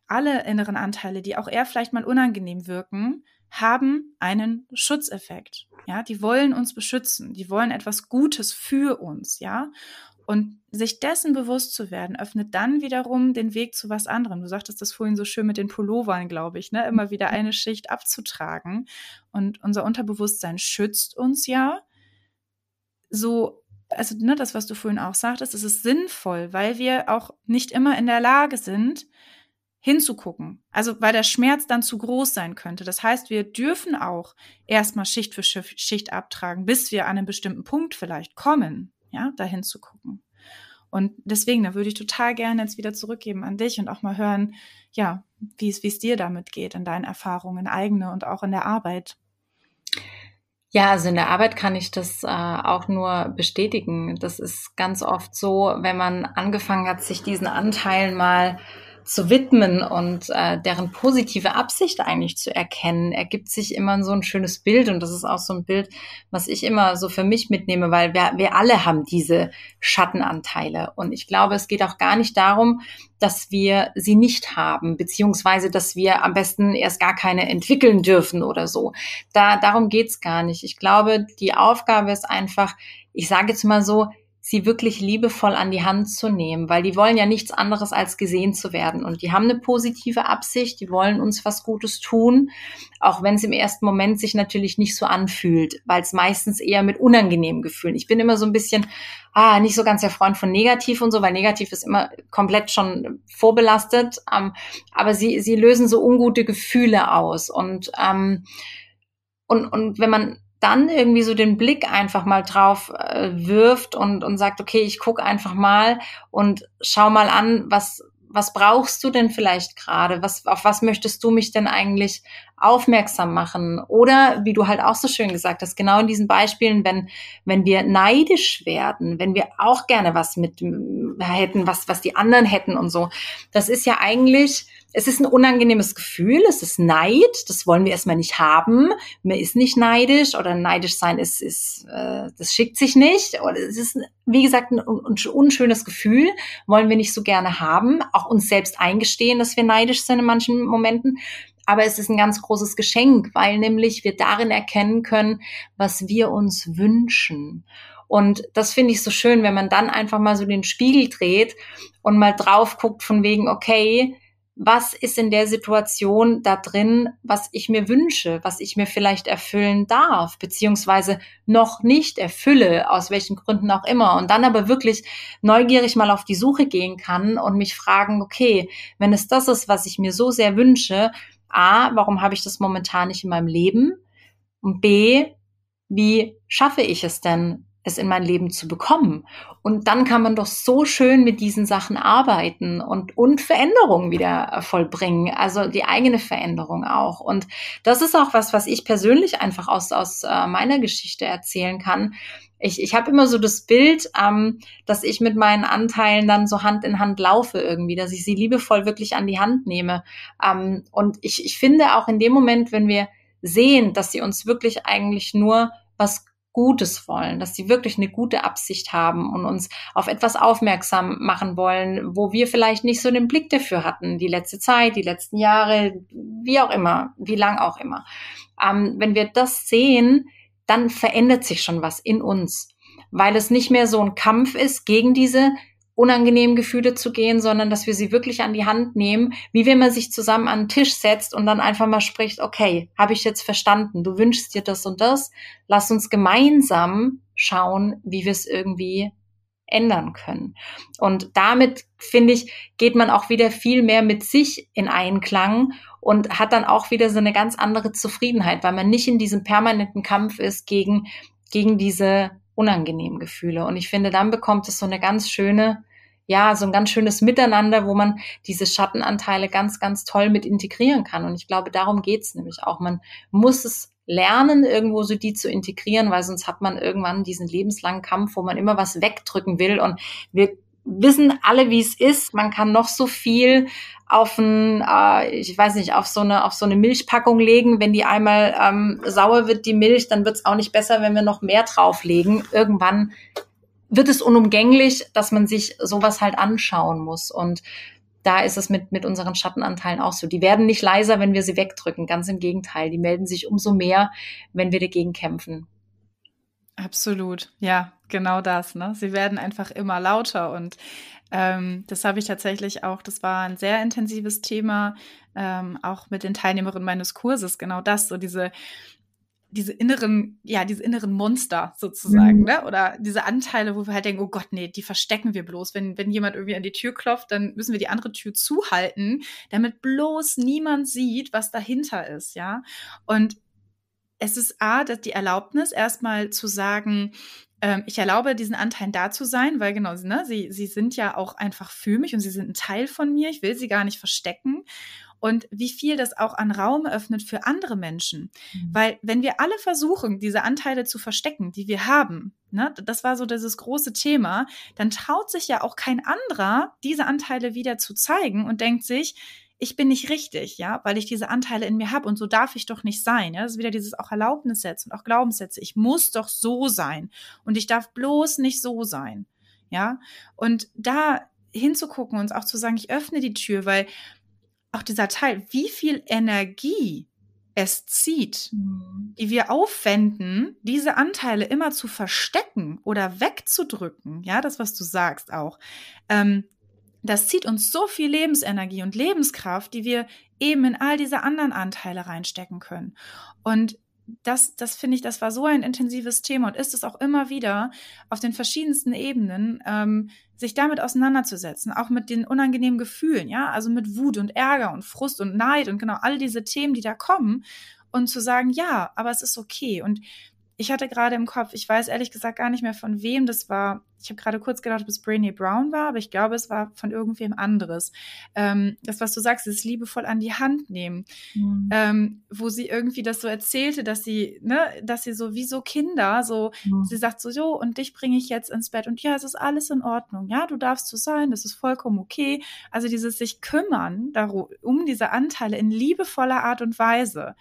alle inneren Anteile, die auch eher vielleicht mal unangenehm wirken, haben einen Schutzeffekt. Ja, die wollen uns beschützen, die wollen etwas Gutes für uns, ja. Und sich dessen bewusst zu werden, öffnet dann wiederum den Weg zu was anderem. Du sagtest das vorhin so schön mit den Pullovern, glaube ich, ne? Immer wieder eine Schicht abzutragen. Und unser Unterbewusstsein schützt uns ja. So, also, ne, das, was du vorhin auch sagtest, es ist sinnvoll, weil wir auch nicht immer in der Lage sind, hinzugucken. Also weil der Schmerz dann zu groß sein könnte. Das heißt, wir dürfen auch erstmal Schicht für Schicht abtragen, bis wir an einen bestimmten Punkt vielleicht kommen, ja, da hinzugucken. Und deswegen, da würde ich total gerne jetzt wieder zurückgeben an dich und auch mal hören, ja, wie es, wie es dir damit geht, in deinen Erfahrungen, eigene und auch in der Arbeit. Ja, also in der Arbeit kann ich das äh, auch nur bestätigen. Das ist ganz oft so, wenn man angefangen hat, sich diesen Anteilen mal zu widmen und äh, deren positive Absicht eigentlich zu erkennen, ergibt sich immer so ein schönes Bild. Und das ist auch so ein Bild, was ich immer so für mich mitnehme, weil wir, wir alle haben diese Schattenanteile. Und ich glaube, es geht auch gar nicht darum, dass wir sie nicht haben, beziehungsweise dass wir am besten erst gar keine entwickeln dürfen oder so. Da, darum geht's gar nicht. Ich glaube, die Aufgabe ist einfach, ich sage jetzt mal so, sie wirklich liebevoll an die Hand zu nehmen, weil die wollen ja nichts anderes als gesehen zu werden. Und die haben eine positive Absicht, die wollen uns was Gutes tun, auch wenn es im ersten Moment sich natürlich nicht so anfühlt, weil es meistens eher mit unangenehmen Gefühlen. Ich bin immer so ein bisschen ah, nicht so ganz der Freund von negativ und so, weil negativ ist immer komplett schon vorbelastet, ähm, aber sie sie lösen so ungute Gefühle aus. Und ähm, und und wenn man dann irgendwie so den Blick einfach mal drauf äh, wirft und, und sagt, okay, ich guck einfach mal und schau mal an, was, was brauchst du denn vielleicht gerade? Was, auf was möchtest du mich denn eigentlich aufmerksam machen? Oder wie du halt auch so schön gesagt hast, genau in diesen Beispielen, wenn, wenn wir neidisch werden, wenn wir auch gerne was mit hätten, was, was die anderen hätten und so. Das ist ja eigentlich, es ist ein unangenehmes Gefühl, es ist Neid, das wollen wir erstmal nicht haben. Man ist nicht neidisch oder neidisch sein ist, ist äh, das schickt sich nicht. Oder es ist, wie gesagt, ein unschönes Gefühl, wollen wir nicht so gerne haben. Auch uns selbst eingestehen, dass wir neidisch sind in manchen Momenten. Aber es ist ein ganz großes Geschenk, weil nämlich wir darin erkennen können, was wir uns wünschen. Und das finde ich so schön, wenn man dann einfach mal so den Spiegel dreht und mal drauf guckt von wegen, okay, was ist in der Situation da drin, was ich mir wünsche, was ich mir vielleicht erfüllen darf, beziehungsweise noch nicht erfülle, aus welchen Gründen auch immer. Und dann aber wirklich neugierig mal auf die Suche gehen kann und mich fragen, okay, wenn es das ist, was ich mir so sehr wünsche, A, warum habe ich das momentan nicht in meinem Leben? Und B, wie schaffe ich es denn, es in mein Leben zu bekommen. Und dann kann man doch so schön mit diesen Sachen arbeiten und, und Veränderungen wieder vollbringen, also die eigene Veränderung auch. Und das ist auch was, was ich persönlich einfach aus, aus äh, meiner Geschichte erzählen kann. Ich, ich habe immer so das Bild, ähm, dass ich mit meinen Anteilen dann so Hand in Hand laufe irgendwie, dass ich sie liebevoll wirklich an die Hand nehme. Ähm, und ich, ich finde auch in dem Moment, wenn wir sehen, dass sie uns wirklich eigentlich nur was Gutes wollen, dass sie wirklich eine gute Absicht haben und uns auf etwas aufmerksam machen wollen, wo wir vielleicht nicht so den Blick dafür hatten, die letzte Zeit, die letzten Jahre, wie auch immer, wie lang auch immer. Ähm, wenn wir das sehen, dann verändert sich schon was in uns, weil es nicht mehr so ein Kampf ist gegen diese unangenehmen Gefühle zu gehen, sondern dass wir sie wirklich an die Hand nehmen, wie wenn man sich zusammen an den Tisch setzt und dann einfach mal spricht, okay, habe ich jetzt verstanden, du wünschst dir das und das, lass uns gemeinsam schauen, wie wir es irgendwie ändern können. Und damit, finde ich, geht man auch wieder viel mehr mit sich in Einklang und hat dann auch wieder so eine ganz andere Zufriedenheit, weil man nicht in diesem permanenten Kampf ist gegen, gegen diese unangenehmen Gefühle. Und ich finde, dann bekommt es so eine ganz schöne ja, so ein ganz schönes Miteinander, wo man diese Schattenanteile ganz, ganz toll mit integrieren kann. Und ich glaube, darum geht's nämlich auch. Man muss es lernen, irgendwo so die zu integrieren, weil sonst hat man irgendwann diesen lebenslangen Kampf, wo man immer was wegdrücken will. Und wir wissen alle, wie es ist. Man kann noch so viel auf ein, äh, ich weiß nicht, auf so eine, auf so eine Milchpackung legen. Wenn die einmal ähm, sauer wird, die Milch, dann wird's auch nicht besser, wenn wir noch mehr drauflegen. Irgendwann wird es unumgänglich, dass man sich sowas halt anschauen muss. Und da ist es mit, mit unseren Schattenanteilen auch so. Die werden nicht leiser, wenn wir sie wegdrücken. Ganz im Gegenteil. Die melden sich umso mehr, wenn wir dagegen kämpfen. Absolut. Ja, genau das. Ne? Sie werden einfach immer lauter und ähm, das habe ich tatsächlich auch, das war ein sehr intensives Thema, ähm, auch mit den Teilnehmerinnen meines Kurses, genau das, so diese diese inneren, ja, diese inneren Monster sozusagen, mhm. ne? Oder diese Anteile, wo wir halt denken, oh Gott, nee, die verstecken wir bloß. Wenn, wenn jemand irgendwie an die Tür klopft, dann müssen wir die andere Tür zuhalten, damit bloß niemand sieht, was dahinter ist, ja. Und es ist A, dass die Erlaubnis, erstmal zu sagen, ähm, ich erlaube diesen Anteilen da zu sein, weil genau, ne, sie, sie sind ja auch einfach für mich und sie sind ein Teil von mir. Ich will sie gar nicht verstecken und wie viel das auch an Raum öffnet für andere Menschen. Mhm. Weil wenn wir alle versuchen, diese Anteile zu verstecken, die wir haben, ne, das war so dieses große Thema, dann traut sich ja auch kein anderer, diese Anteile wieder zu zeigen und denkt sich, ich bin nicht richtig, ja, weil ich diese Anteile in mir habe und so darf ich doch nicht sein. Ja, das ist wieder dieses auch Erlaubnissetz und auch Glaubenssätze. Ich muss doch so sein und ich darf bloß nicht so sein, ja. Und da hinzugucken und auch zu sagen, ich öffne die Tür, weil auch dieser Teil, wie viel Energie es zieht, mhm. die wir aufwenden, diese Anteile immer zu verstecken oder wegzudrücken, ja, das, was du sagst auch, ähm, das zieht uns so viel Lebensenergie und Lebenskraft, die wir eben in all diese anderen Anteile reinstecken können. Und das, das finde ich, das war so ein intensives Thema und ist es auch immer wieder auf den verschiedensten Ebenen, ähm, sich damit auseinanderzusetzen, auch mit den unangenehmen Gefühlen, ja, also mit Wut und Ärger und Frust und Neid und genau all diese Themen, die da kommen und zu sagen, ja, aber es ist okay. Und ich hatte gerade im Kopf, ich weiß ehrlich gesagt gar nicht mehr von wem das war, ich habe gerade kurz gedacht, ob es Brainy Brown war, aber ich glaube, es war von irgendwem anderes. Ähm, das, was du sagst, ist liebevoll an die Hand nehmen. Mhm. Ähm, wo sie irgendwie das so erzählte, dass sie, ne, dass sie so wie so Kinder, so, mhm. sie sagt so, jo, und dich bringe ich jetzt ins Bett und ja, es ist alles in Ordnung. Ja, du darfst so sein, das ist vollkommen okay. Also dieses sich kümmern darum, um diese Anteile in liebevoller Art und Weise.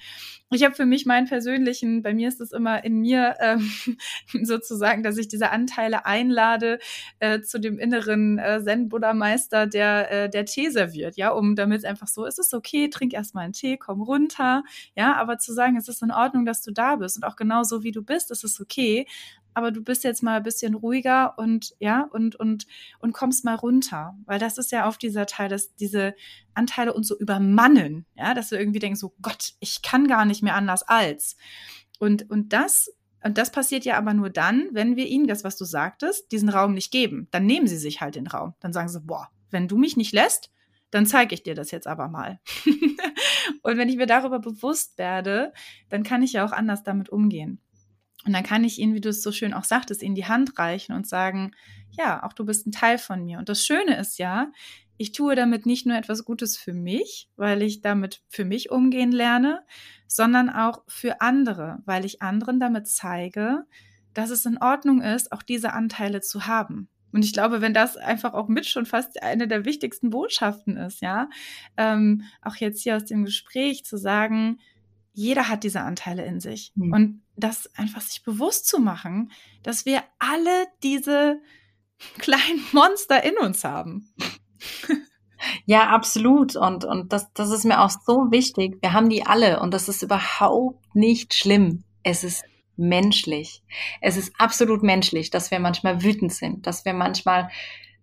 Ich habe für mich meinen persönlichen, bei mir ist es immer in mir ähm, [laughs] sozusagen, dass ich diese Anteile einlade einlade äh, zu dem inneren äh, Zen-Buddha-Meister, der, äh, der Tee serviert, ja, um damit es einfach so, es ist okay, trink erstmal einen Tee, komm runter, ja, aber zu sagen, es ist in Ordnung, dass du da bist und auch genau so, wie du bist, es ist okay, aber du bist jetzt mal ein bisschen ruhiger und ja und und und kommst mal runter, weil das ist ja oft dieser Teil, dass diese Anteile uns so übermannen, ja, dass wir irgendwie denken so Gott, ich kann gar nicht mehr anders als. Und und das und das passiert ja aber nur dann, wenn wir ihnen das, was du sagtest, diesen Raum nicht geben. Dann nehmen sie sich halt den Raum. Dann sagen sie, boah, wenn du mich nicht lässt, dann zeige ich dir das jetzt aber mal. [laughs] und wenn ich mir darüber bewusst werde, dann kann ich ja auch anders damit umgehen. Und dann kann ich ihnen, wie du es so schön auch sagtest, ihnen die Hand reichen und sagen, ja, auch du bist ein Teil von mir. Und das Schöne ist ja, ich tue damit nicht nur etwas Gutes für mich, weil ich damit für mich umgehen lerne, sondern auch für andere, weil ich anderen damit zeige, dass es in Ordnung ist, auch diese Anteile zu haben. Und ich glaube, wenn das einfach auch mit schon fast eine der wichtigsten Botschaften ist, ja, ähm, auch jetzt hier aus dem Gespräch zu sagen, jeder hat diese Anteile in sich. Mhm. Und das einfach sich bewusst zu machen, dass wir alle diese [laughs] kleinen Monster in uns haben. [laughs] Ja, absolut. Und, und das, das ist mir auch so wichtig. Wir haben die alle und das ist überhaupt nicht schlimm. Es ist menschlich. Es ist absolut menschlich, dass wir manchmal wütend sind, dass wir manchmal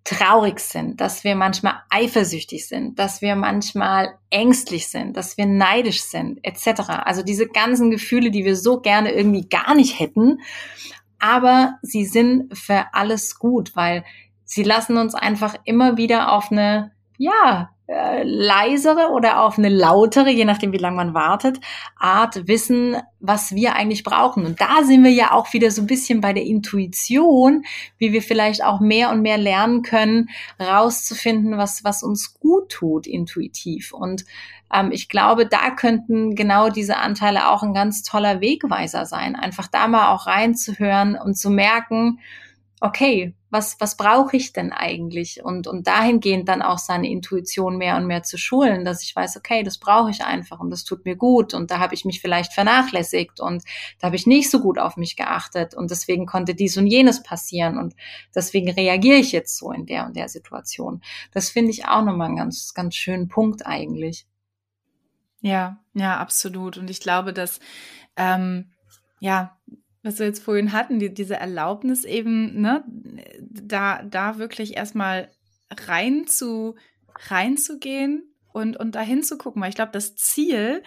traurig sind, dass wir manchmal eifersüchtig sind, dass wir manchmal ängstlich sind, dass wir neidisch sind, etc. Also diese ganzen Gefühle, die wir so gerne irgendwie gar nicht hätten, aber sie sind für alles gut, weil sie lassen uns einfach immer wieder auf eine ja, äh, leisere oder auf eine lautere, je nachdem wie lange man wartet, Art wissen, was wir eigentlich brauchen. Und da sind wir ja auch wieder so ein bisschen bei der Intuition, wie wir vielleicht auch mehr und mehr lernen können, rauszufinden, was, was uns gut tut, intuitiv. Und ähm, ich glaube, da könnten genau diese Anteile auch ein ganz toller Wegweiser sein. Einfach da mal auch reinzuhören und zu merken, okay, was, was brauche ich denn eigentlich? Und, und dahingehend dann auch seine Intuition mehr und mehr zu schulen, dass ich weiß, okay, das brauche ich einfach und das tut mir gut und da habe ich mich vielleicht vernachlässigt und da habe ich nicht so gut auf mich geachtet und deswegen konnte dies und jenes passieren und deswegen reagiere ich jetzt so in der und der Situation. Das finde ich auch nochmal einen ganz, ganz schönen Punkt eigentlich. Ja, ja, absolut. Und ich glaube, dass ähm, ja, was wir jetzt vorhin hatten, die, diese Erlaubnis eben, ne, da, da wirklich erstmal rein zu, reinzugehen und, und dahin zu gucken, weil ich glaube, das Ziel,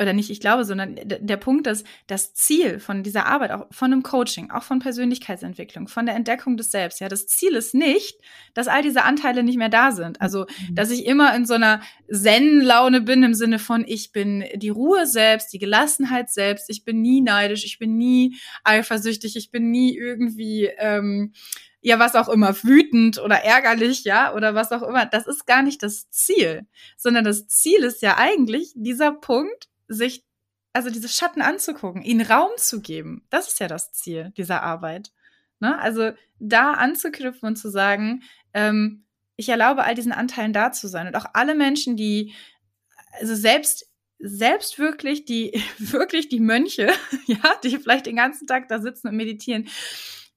oder nicht ich glaube, sondern der Punkt ist, das Ziel von dieser Arbeit, auch von einem Coaching, auch von Persönlichkeitsentwicklung, von der Entdeckung des Selbst, ja, das Ziel ist nicht, dass all diese Anteile nicht mehr da sind. Also, mhm. dass ich immer in so einer Zen-Laune bin im Sinne von, ich bin die Ruhe selbst, die Gelassenheit selbst, ich bin nie neidisch, ich bin nie eifersüchtig, ich bin nie irgendwie, ähm, ja, was auch immer, wütend oder ärgerlich, ja, oder was auch immer. Das ist gar nicht das Ziel, sondern das Ziel ist ja eigentlich dieser Punkt, sich, also diese Schatten anzugucken, ihnen Raum zu geben. Das ist ja das Ziel dieser Arbeit. Ne? Also da anzuknüpfen und zu sagen, ähm, ich erlaube all diesen Anteilen da zu sein und auch alle Menschen, die, also selbst selbst wirklich die, [laughs] wirklich die Mönche, [laughs] ja, die vielleicht den ganzen Tag da sitzen und meditieren,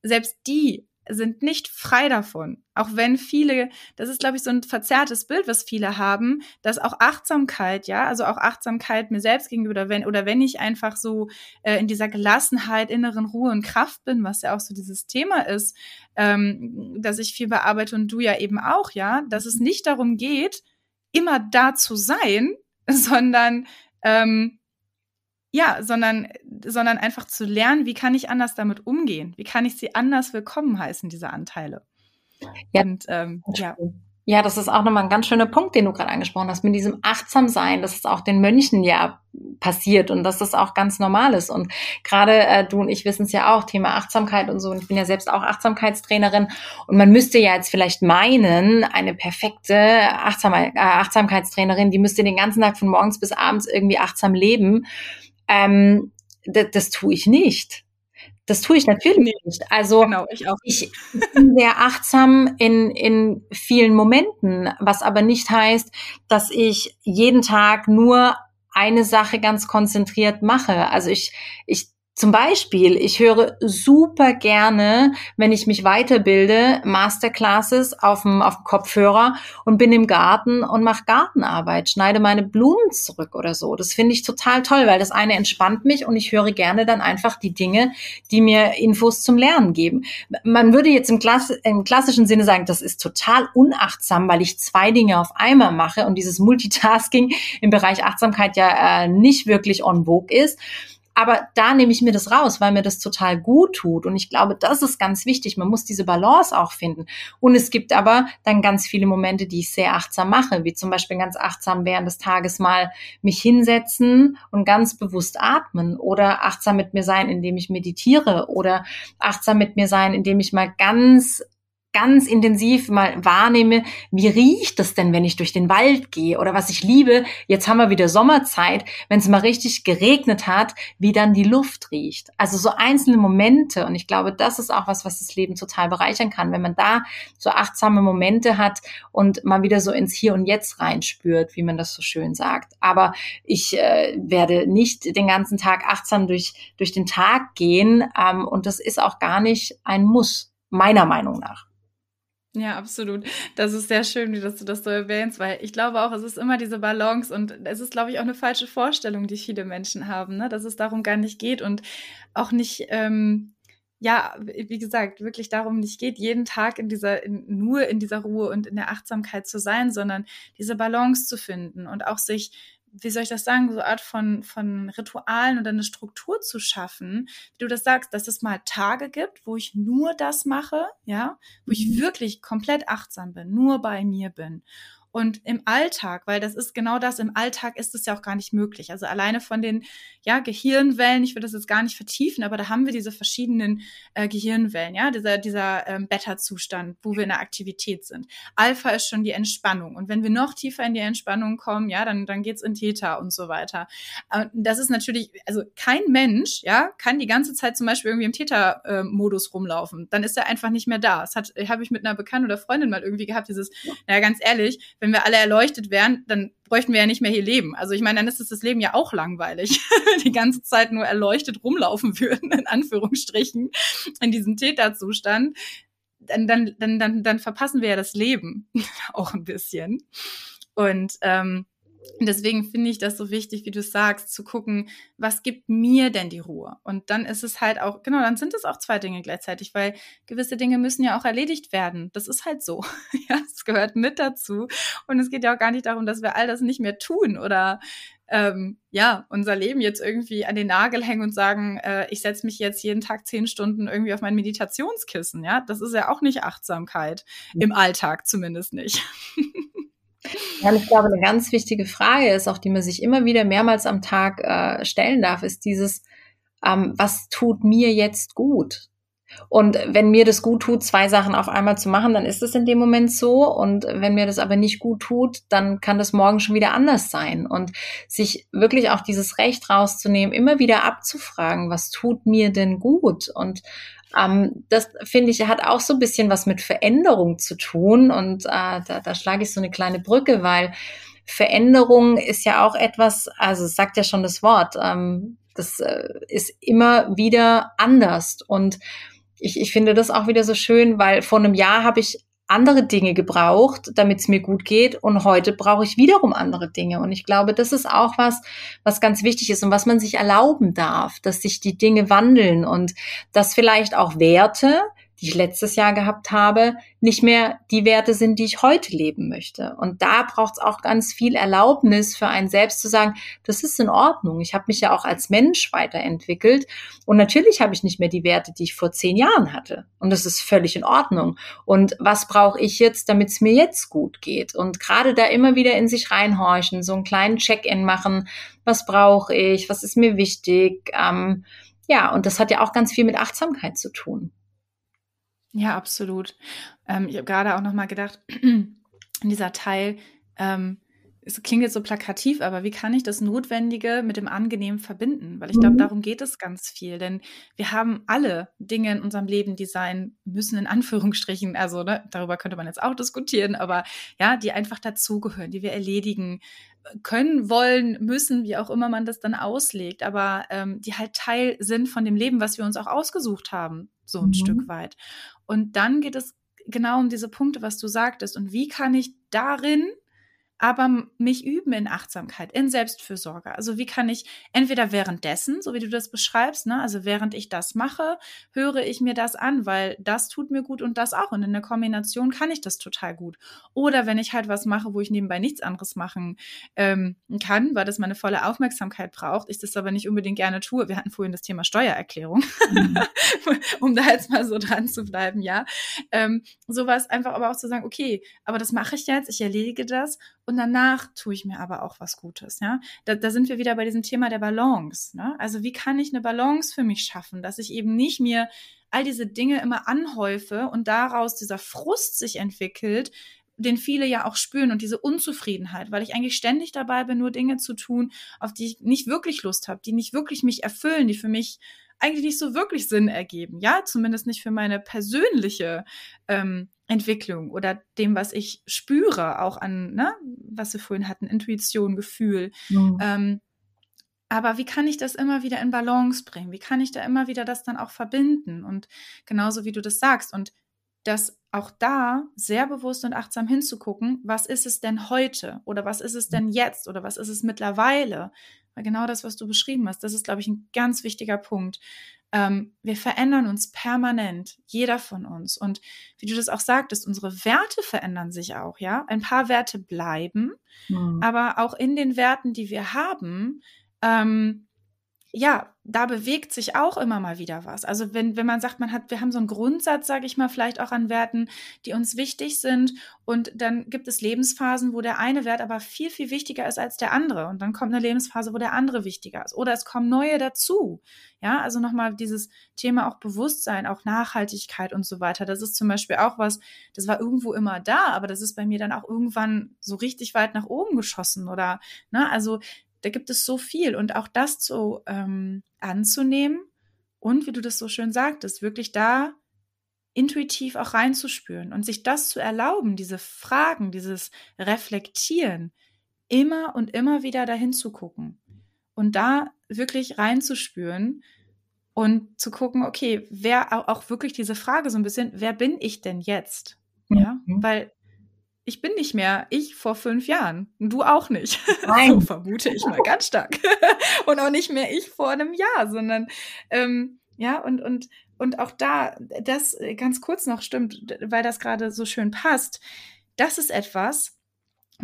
selbst die sind nicht frei davon. Auch wenn viele, das ist, glaube ich, so ein verzerrtes Bild, was viele haben, dass auch Achtsamkeit, ja, also auch Achtsamkeit mir selbst gegenüber, oder wenn, oder wenn ich einfach so äh, in dieser Gelassenheit, inneren Ruhe und Kraft bin, was ja auch so dieses Thema ist, ähm, dass ich viel bearbeite und du ja eben auch, ja, dass es nicht darum geht, immer da zu sein, [laughs] sondern ähm, ja, sondern, sondern einfach zu lernen, wie kann ich anders damit umgehen? Wie kann ich sie anders willkommen heißen, diese Anteile? Ja, Und, ähm, ja. Ja, das ist auch nochmal ein ganz schöner Punkt, den du gerade angesprochen hast, mit diesem Achtsamsein, dass es auch den Mönchen ja passiert und dass das auch ganz normal ist. Und gerade äh, du und ich wissen es ja auch, Thema Achtsamkeit und so. Und ich bin ja selbst auch Achtsamkeitstrainerin. Und man müsste ja jetzt vielleicht meinen, eine perfekte Achtsam äh, Achtsamkeitstrainerin, die müsste den ganzen Tag von morgens bis abends irgendwie achtsam leben. Ähm, das, tue ich nicht. Das tue ich natürlich nee, nicht. Also genau, ich, auch. ich [laughs] bin sehr achtsam in, in vielen Momenten, was aber nicht heißt, dass ich jeden Tag nur eine Sache ganz konzentriert mache. Also ich, ich zum Beispiel, ich höre super gerne, wenn ich mich weiterbilde, Masterclasses auf dem, auf dem Kopfhörer und bin im Garten und mache Gartenarbeit, schneide meine Blumen zurück oder so. Das finde ich total toll, weil das eine entspannt mich und ich höre gerne dann einfach die Dinge, die mir Infos zum Lernen geben. Man würde jetzt im, Klass im klassischen Sinne sagen, das ist total unachtsam, weil ich zwei Dinge auf einmal mache und dieses Multitasking im Bereich Achtsamkeit ja äh, nicht wirklich on vogue ist. Aber da nehme ich mir das raus, weil mir das total gut tut. Und ich glaube, das ist ganz wichtig. Man muss diese Balance auch finden. Und es gibt aber dann ganz viele Momente, die ich sehr achtsam mache, wie zum Beispiel ganz achtsam während des Tages mal mich hinsetzen und ganz bewusst atmen oder achtsam mit mir sein, indem ich meditiere oder achtsam mit mir sein, indem ich mal ganz ganz intensiv mal wahrnehme, wie riecht es denn, wenn ich durch den Wald gehe? Oder was ich liebe, jetzt haben wir wieder Sommerzeit, wenn es mal richtig geregnet hat, wie dann die Luft riecht. Also so einzelne Momente. Und ich glaube, das ist auch was, was das Leben total bereichern kann, wenn man da so achtsame Momente hat und mal wieder so ins Hier und Jetzt reinspürt, wie man das so schön sagt. Aber ich äh, werde nicht den ganzen Tag achtsam durch, durch den Tag gehen. Ähm, und das ist auch gar nicht ein Muss, meiner Meinung nach. Ja, absolut. Das ist sehr schön, dass du das so erwähnst, weil ich glaube auch, es ist immer diese Balance und es ist, glaube ich, auch eine falsche Vorstellung, die viele Menschen haben, ne? dass es darum gar nicht geht und auch nicht, ähm, ja, wie gesagt, wirklich darum nicht geht, jeden Tag in dieser, in, nur in dieser Ruhe und in der Achtsamkeit zu sein, sondern diese Balance zu finden und auch sich wie soll ich das sagen, so eine Art von, von Ritualen oder eine Struktur zu schaffen, wie du das sagst, dass es mal Tage gibt, wo ich nur das mache, ja, wo ich mhm. wirklich komplett achtsam bin, nur bei mir bin. Und im Alltag, weil das ist genau das, im Alltag ist es ja auch gar nicht möglich. Also alleine von den ja, Gehirnwellen, ich will das jetzt gar nicht vertiefen, aber da haben wir diese verschiedenen äh, Gehirnwellen, ja, dieser, dieser ähm, Beta-Zustand, wo wir in der Aktivität sind. Alpha ist schon die Entspannung. Und wenn wir noch tiefer in die Entspannung kommen, ja, dann, dann geht's in Theta und so weiter. Äh, das ist natürlich, also kein Mensch, ja, kann die ganze Zeit zum Beispiel irgendwie im Theta-Modus rumlaufen. Dann ist er einfach nicht mehr da. Das hat, habe ich mit einer Bekannten oder Freundin mal irgendwie gehabt, dieses, naja, ganz ehrlich, wenn wir alle erleuchtet wären, dann bräuchten wir ja nicht mehr hier leben. Also ich meine, dann ist das Leben ja auch langweilig, [laughs] die ganze Zeit nur erleuchtet rumlaufen würden, in Anführungsstrichen, in diesem Täterzustand. Dann, dann, dann, dann, dann verpassen wir ja das Leben [laughs] auch ein bisschen. Und ähm, deswegen finde ich das so wichtig, wie du sagst, zu gucken, was gibt mir denn die Ruhe? Und dann ist es halt auch, genau, dann sind es auch zwei Dinge gleichzeitig, weil gewisse Dinge müssen ja auch erledigt werden. Das ist halt so. [laughs] ja, es gehört mit dazu. Und es geht ja auch gar nicht darum, dass wir all das nicht mehr tun oder ähm, ja, unser Leben jetzt irgendwie an den Nagel hängen und sagen, äh, ich setze mich jetzt jeden Tag zehn Stunden irgendwie auf mein Meditationskissen. Ja, das ist ja auch nicht Achtsamkeit, im Alltag zumindest nicht. [laughs] Ja, ich glaube, eine ganz wichtige Frage ist auch, die man sich immer wieder mehrmals am Tag äh, stellen darf, ist dieses, ähm, was tut mir jetzt gut? Und wenn mir das gut tut, zwei Sachen auf einmal zu machen, dann ist es in dem Moment so. Und wenn mir das aber nicht gut tut, dann kann das morgen schon wieder anders sein. Und sich wirklich auch dieses Recht rauszunehmen, immer wieder abzufragen, was tut mir denn gut? Und ähm, das finde ich hat auch so ein bisschen was mit Veränderung zu tun und äh, da, da schlage ich so eine kleine Brücke, weil Veränderung ist ja auch etwas, also sagt ja schon das Wort, ähm, das äh, ist immer wieder anders und ich, ich finde das auch wieder so schön, weil vor einem Jahr habe ich andere Dinge gebraucht, damit es mir gut geht. Und heute brauche ich wiederum andere Dinge. Und ich glaube, das ist auch was, was ganz wichtig ist und was man sich erlauben darf, dass sich die Dinge wandeln und dass vielleicht auch Werte, die ich letztes Jahr gehabt habe, nicht mehr die Werte sind, die ich heute leben möchte. Und da braucht es auch ganz viel Erlaubnis für einen selbst zu sagen, das ist in Ordnung. Ich habe mich ja auch als Mensch weiterentwickelt. Und natürlich habe ich nicht mehr die Werte, die ich vor zehn Jahren hatte. Und das ist völlig in Ordnung. Und was brauche ich jetzt, damit es mir jetzt gut geht? Und gerade da immer wieder in sich reinhorchen, so einen kleinen Check-in machen. Was brauche ich? Was ist mir wichtig? Ähm, ja, und das hat ja auch ganz viel mit Achtsamkeit zu tun. Ja, absolut. Ähm, ich habe gerade auch noch mal gedacht, [clears throat] in dieser Teil, ähm, es klingt jetzt so plakativ, aber wie kann ich das Notwendige mit dem Angenehmen verbinden? Weil ich glaube, mhm. darum geht es ganz viel. Denn wir haben alle Dinge in unserem Leben, die sein müssen, in Anführungsstrichen. Also, ne, darüber könnte man jetzt auch diskutieren, aber ja, die einfach dazugehören, die wir erledigen können, wollen, müssen, wie auch immer man das dann auslegt, aber ähm, die halt Teil sind von dem Leben, was wir uns auch ausgesucht haben, so ein mhm. Stück weit. Und dann geht es genau um diese Punkte, was du sagtest. Und wie kann ich darin aber mich üben in Achtsamkeit, in Selbstfürsorge. Also wie kann ich entweder währenddessen, so wie du das beschreibst, ne, also während ich das mache, höre ich mir das an, weil das tut mir gut und das auch. Und in der Kombination kann ich das total gut. Oder wenn ich halt was mache, wo ich nebenbei nichts anderes machen ähm, kann, weil das meine volle Aufmerksamkeit braucht, ich das aber nicht unbedingt gerne tue. Wir hatten vorhin das Thema Steuererklärung, mhm. [laughs] um da jetzt mal so dran zu bleiben, ja. Ähm, sowas einfach aber auch zu sagen, okay, aber das mache ich jetzt, ich erledige das und danach tue ich mir aber auch was Gutes. Ja, da, da sind wir wieder bei diesem Thema der Balance. Ne? Also wie kann ich eine Balance für mich schaffen, dass ich eben nicht mir all diese Dinge immer anhäufe und daraus dieser Frust sich entwickelt, den viele ja auch spüren und diese Unzufriedenheit, weil ich eigentlich ständig dabei bin, nur Dinge zu tun, auf die ich nicht wirklich Lust habe, die nicht wirklich mich erfüllen, die für mich eigentlich nicht so wirklich Sinn ergeben. Ja, zumindest nicht für meine persönliche ähm, Entwicklung oder dem, was ich spüre, auch an, ne, was wir vorhin hatten, Intuition, Gefühl. Mhm. Ähm, aber wie kann ich das immer wieder in Balance bringen? Wie kann ich da immer wieder das dann auch verbinden? Und genauso wie du das sagst und das auch da sehr bewusst und achtsam hinzugucken, was ist es denn heute oder was ist es denn jetzt oder was ist es mittlerweile? Weil genau das, was du beschrieben hast, das ist, glaube ich, ein ganz wichtiger Punkt. Ähm, wir verändern uns permanent, jeder von uns. Und wie du das auch sagtest, unsere Werte verändern sich auch, ja. Ein paar Werte bleiben, mhm. aber auch in den Werten, die wir haben, ähm, ja, da bewegt sich auch immer mal wieder was. Also wenn, wenn man sagt, man hat, wir haben so einen Grundsatz, sage ich mal, vielleicht auch an Werten, die uns wichtig sind. Und dann gibt es Lebensphasen, wo der eine Wert aber viel, viel wichtiger ist als der andere. Und dann kommt eine Lebensphase, wo der andere wichtiger ist. Oder es kommen neue dazu. Ja, also nochmal dieses Thema auch Bewusstsein, auch Nachhaltigkeit und so weiter. Das ist zum Beispiel auch was, das war irgendwo immer da, aber das ist bei mir dann auch irgendwann so richtig weit nach oben geschossen. Oder, ne, also da gibt es so viel und auch das zu ähm, anzunehmen und wie du das so schön sagtest, wirklich da intuitiv auch reinzuspüren und sich das zu erlauben, diese Fragen, dieses Reflektieren, immer und immer wieder dahin zu gucken und da wirklich reinzuspüren und zu gucken, okay, wer auch wirklich diese Frage so ein bisschen, wer bin ich denn jetzt? Ja, mhm. weil ich bin nicht mehr ich vor fünf Jahren. Du auch nicht. [laughs] Nein. so vermute ich mal ganz stark. [laughs] und auch nicht mehr ich vor einem Jahr, sondern ähm, ja, und, und, und auch da, das ganz kurz noch stimmt, weil das gerade so schön passt. Das ist etwas,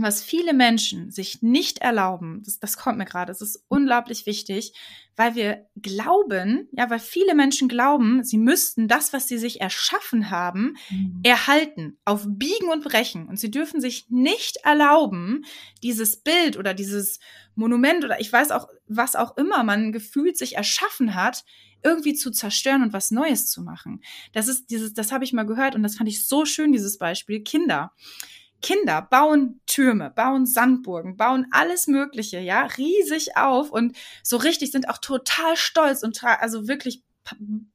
was viele Menschen sich nicht erlauben, das, das kommt mir gerade, es ist unglaublich wichtig, weil wir glauben, ja, weil viele Menschen glauben, sie müssten das, was sie sich erschaffen haben, mhm. erhalten, auf Biegen und Brechen. Und sie dürfen sich nicht erlauben, dieses Bild oder dieses Monument oder ich weiß auch, was auch immer man gefühlt sich erschaffen hat, irgendwie zu zerstören und was Neues zu machen. Das ist dieses, das habe ich mal gehört und das fand ich so schön, dieses Beispiel. Kinder Kinder bauen Türme, bauen Sandburgen, bauen alles Mögliche, ja, riesig auf und so richtig sind auch total stolz und also wirklich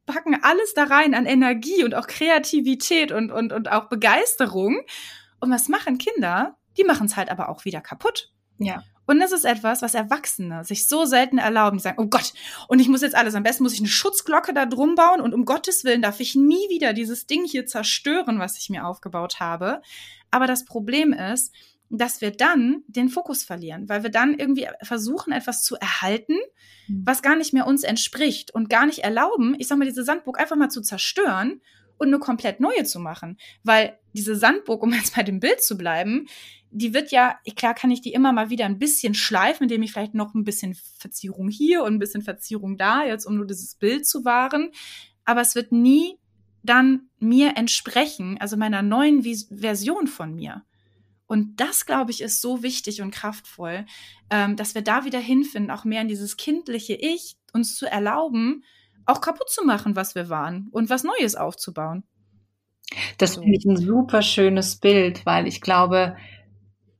packen alles da rein an Energie und auch Kreativität und, und, und auch Begeisterung. Und was machen Kinder? Die machen es halt aber auch wieder kaputt. Ja. Und das ist etwas, was Erwachsene sich so selten erlauben. Die sagen, oh Gott, und ich muss jetzt alles, am besten muss ich eine Schutzglocke da drum bauen und um Gottes Willen darf ich nie wieder dieses Ding hier zerstören, was ich mir aufgebaut habe. Aber das Problem ist, dass wir dann den Fokus verlieren, weil wir dann irgendwie versuchen, etwas zu erhalten, mhm. was gar nicht mehr uns entspricht und gar nicht erlauben, ich sag mal, diese Sandburg einfach mal zu zerstören und eine komplett neue zu machen. Weil diese Sandburg, um jetzt bei dem Bild zu bleiben, die wird ja, klar kann ich die immer mal wieder ein bisschen schleifen, indem ich vielleicht noch ein bisschen Verzierung hier und ein bisschen Verzierung da, jetzt um nur dieses Bild zu wahren. Aber es wird nie dann mir entsprechen, also meiner neuen Vis Version von mir. Und das, glaube ich, ist so wichtig und kraftvoll, ähm, dass wir da wieder hinfinden, auch mehr in dieses kindliche Ich, uns zu erlauben, auch kaputt zu machen, was wir waren und was Neues aufzubauen. Das finde ich ein super schönes Bild, weil ich glaube,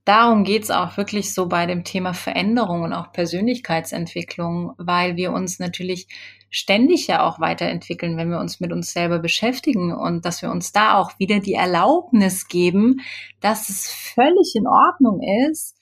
darum geht's auch wirklich so bei dem Thema Veränderung und auch Persönlichkeitsentwicklung, weil wir uns natürlich ständig ja auch weiterentwickeln, wenn wir uns mit uns selber beschäftigen und dass wir uns da auch wieder die Erlaubnis geben, dass es völlig in Ordnung ist,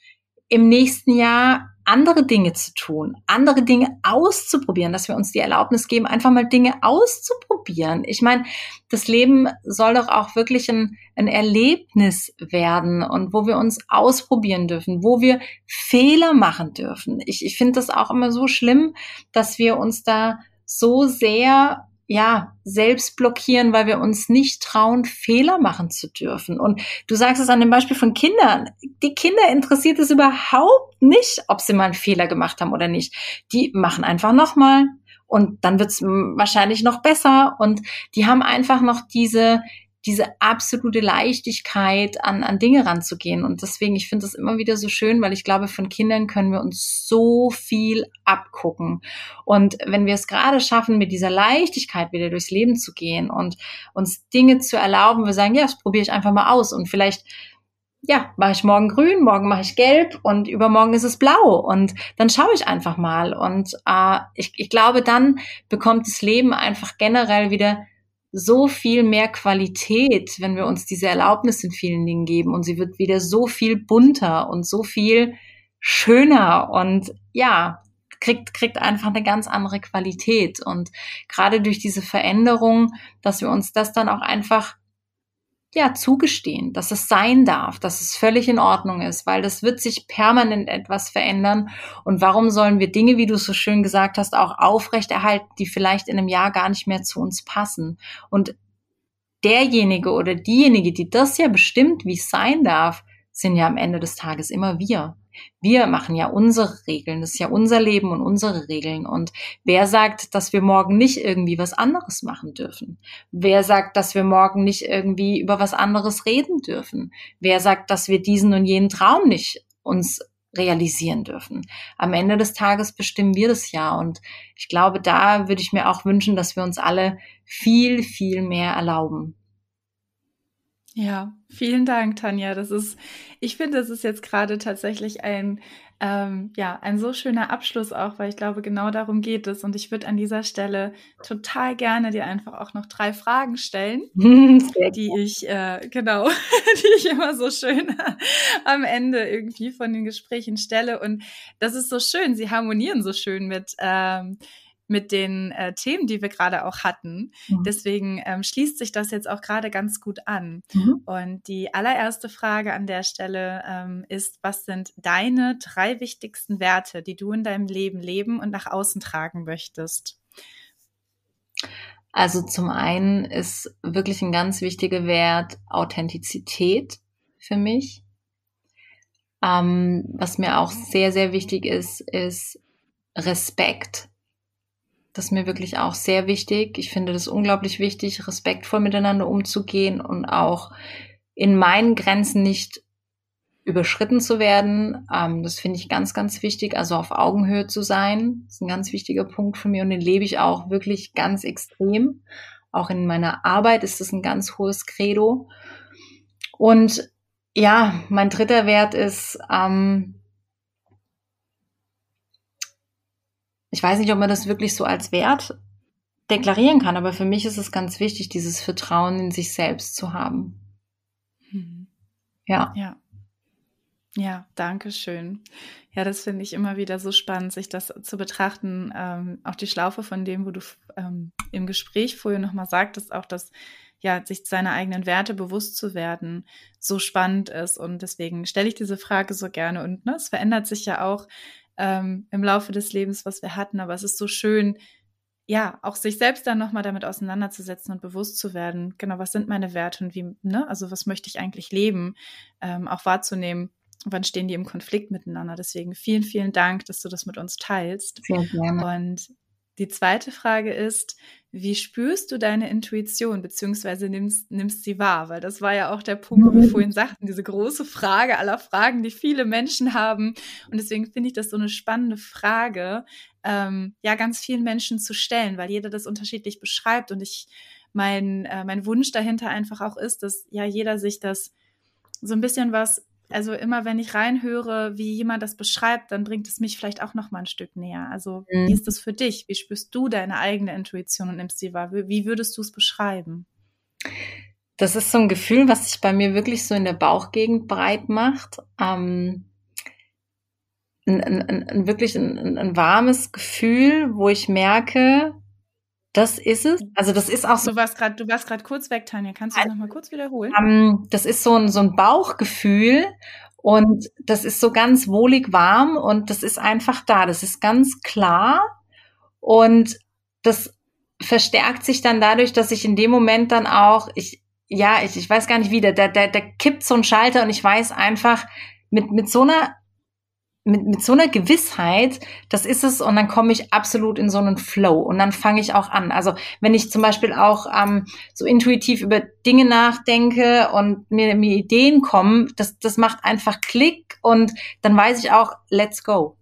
im nächsten Jahr andere Dinge zu tun, andere Dinge auszuprobieren, dass wir uns die Erlaubnis geben, einfach mal Dinge auszuprobieren. Ich meine, das Leben soll doch auch wirklich ein, ein Erlebnis werden und wo wir uns ausprobieren dürfen, wo wir Fehler machen dürfen. Ich, ich finde das auch immer so schlimm, dass wir uns da so sehr ja, selbst blockieren, weil wir uns nicht trauen, Fehler machen zu dürfen. Und du sagst es an dem Beispiel von Kindern. Die Kinder interessiert es überhaupt nicht, ob sie mal einen Fehler gemacht haben oder nicht. Die machen einfach nochmal und dann wird's wahrscheinlich noch besser. Und die haben einfach noch diese, diese absolute Leichtigkeit an, an Dinge ranzugehen. Und deswegen, ich finde das immer wieder so schön, weil ich glaube, von Kindern können wir uns so viel abgucken. Und wenn wir es gerade schaffen, mit dieser Leichtigkeit wieder durchs Leben zu gehen und uns Dinge zu erlauben, wir sagen, ja, das probiere ich einfach mal aus und vielleicht ja, mache ich morgen grün, morgen mache ich gelb und übermorgen ist es blau und dann schaue ich einfach mal und äh, ich, ich glaube, dann bekommt das Leben einfach generell wieder so viel mehr Qualität, wenn wir uns diese Erlaubnis in vielen Dingen geben. Und sie wird wieder so viel bunter und so viel schöner. Und ja, kriegt, kriegt einfach eine ganz andere Qualität. Und gerade durch diese Veränderung, dass wir uns das dann auch einfach ja, zugestehen, dass es sein darf, dass es völlig in Ordnung ist, weil das wird sich permanent etwas verändern. Und warum sollen wir Dinge, wie du so schön gesagt hast, auch aufrechterhalten, die vielleicht in einem Jahr gar nicht mehr zu uns passen? Und derjenige oder diejenige, die das ja bestimmt, wie es sein darf, sind ja am Ende des Tages immer wir. Wir machen ja unsere Regeln, das ist ja unser Leben und unsere Regeln. Und wer sagt, dass wir morgen nicht irgendwie was anderes machen dürfen? Wer sagt, dass wir morgen nicht irgendwie über was anderes reden dürfen? Wer sagt, dass wir diesen und jenen Traum nicht uns realisieren dürfen? Am Ende des Tages bestimmen wir das ja. Und ich glaube, da würde ich mir auch wünschen, dass wir uns alle viel, viel mehr erlauben. Ja, vielen Dank, Tanja. Das ist, ich finde, das ist jetzt gerade tatsächlich ein, ähm, ja, ein so schöner Abschluss auch, weil ich glaube, genau darum geht es. Und ich würde an dieser Stelle total gerne dir einfach auch noch drei Fragen stellen, [laughs] die ich, äh, genau, [laughs] die ich immer so schön [laughs] am Ende irgendwie von den Gesprächen stelle. Und das ist so schön. Sie harmonieren so schön mit, ähm, mit den äh, Themen, die wir gerade auch hatten. Mhm. Deswegen ähm, schließt sich das jetzt auch gerade ganz gut an. Mhm. Und die allererste Frage an der Stelle ähm, ist, was sind deine drei wichtigsten Werte, die du in deinem Leben leben und nach außen tragen möchtest? Also zum einen ist wirklich ein ganz wichtiger Wert Authentizität für mich. Ähm, was mir auch sehr, sehr wichtig ist, ist Respekt das ist mir wirklich auch sehr wichtig. Ich finde das unglaublich wichtig, respektvoll miteinander umzugehen und auch in meinen Grenzen nicht überschritten zu werden. Ähm, das finde ich ganz, ganz wichtig. Also auf Augenhöhe zu sein, ist ein ganz wichtiger Punkt für mich und den lebe ich auch wirklich ganz extrem. Auch in meiner Arbeit ist das ein ganz hohes Credo. Und ja, mein dritter Wert ist, ähm, ich weiß nicht, ob man das wirklich so als Wert deklarieren kann, aber für mich ist es ganz wichtig, dieses Vertrauen in sich selbst zu haben. Mhm. Ja. Ja. Ja, danke schön. Ja, das finde ich immer wieder so spannend, sich das zu betrachten. Ähm, auch die Schlaufe von dem, wo du ähm, im Gespräch vorher nochmal sagtest, auch dass ja, sich seiner eigenen Werte bewusst zu werden, so spannend ist. Und deswegen stelle ich diese Frage so gerne. Und ne, es verändert sich ja auch ähm, im Laufe des Lebens, was wir hatten. Aber es ist so schön, ja, auch sich selbst dann nochmal damit auseinanderzusetzen und bewusst zu werden, genau, was sind meine Werte und wie, ne, also was möchte ich eigentlich leben, ähm, auch wahrzunehmen, wann stehen die im Konflikt miteinander. Deswegen vielen, vielen Dank, dass du das mit uns teilst. Sehr gerne. Und die zweite Frage ist, wie spürst du deine Intuition, beziehungsweise nimmst, nimmst sie wahr? Weil das war ja auch der Punkt, wo wir mhm. vorhin sagten, diese große Frage aller Fragen, die viele Menschen haben. Und deswegen finde ich das so eine spannende Frage, ähm, ja, ganz vielen Menschen zu stellen, weil jeder das unterschiedlich beschreibt. Und ich, mein, äh, mein Wunsch dahinter einfach auch ist, dass ja jeder sich das so ein bisschen was also immer wenn ich reinhöre, wie jemand das beschreibt, dann bringt es mich vielleicht auch noch mal ein Stück näher. Also mhm. wie ist das für dich? Wie spürst du deine eigene Intuition und nimmst sie wahr? Wie würdest du es beschreiben? Das ist so ein Gefühl, was sich bei mir wirklich so in der Bauchgegend breit macht. Ähm, ein, ein, ein, wirklich ein, ein warmes Gefühl, wo ich merke, das ist es. Also das ist auch so. Du warst gerade, du warst gerade kurz weg, Tanja. Kannst du es nochmal kurz wiederholen? Um, ähm, das ist so ein, so ein Bauchgefühl und das ist so ganz wohlig warm und das ist einfach da. Das ist ganz klar und das verstärkt sich dann dadurch, dass ich in dem Moment dann auch, ich, ja, ich, ich weiß gar nicht wie, da, da, da kippt so ein Schalter und ich weiß einfach, mit, mit so einer mit, mit so einer Gewissheit, das ist es, und dann komme ich absolut in so einen Flow und dann fange ich auch an. Also wenn ich zum Beispiel auch ähm, so intuitiv über Dinge nachdenke und mir, mir Ideen kommen, das, das macht einfach Klick und dann weiß ich auch, let's go.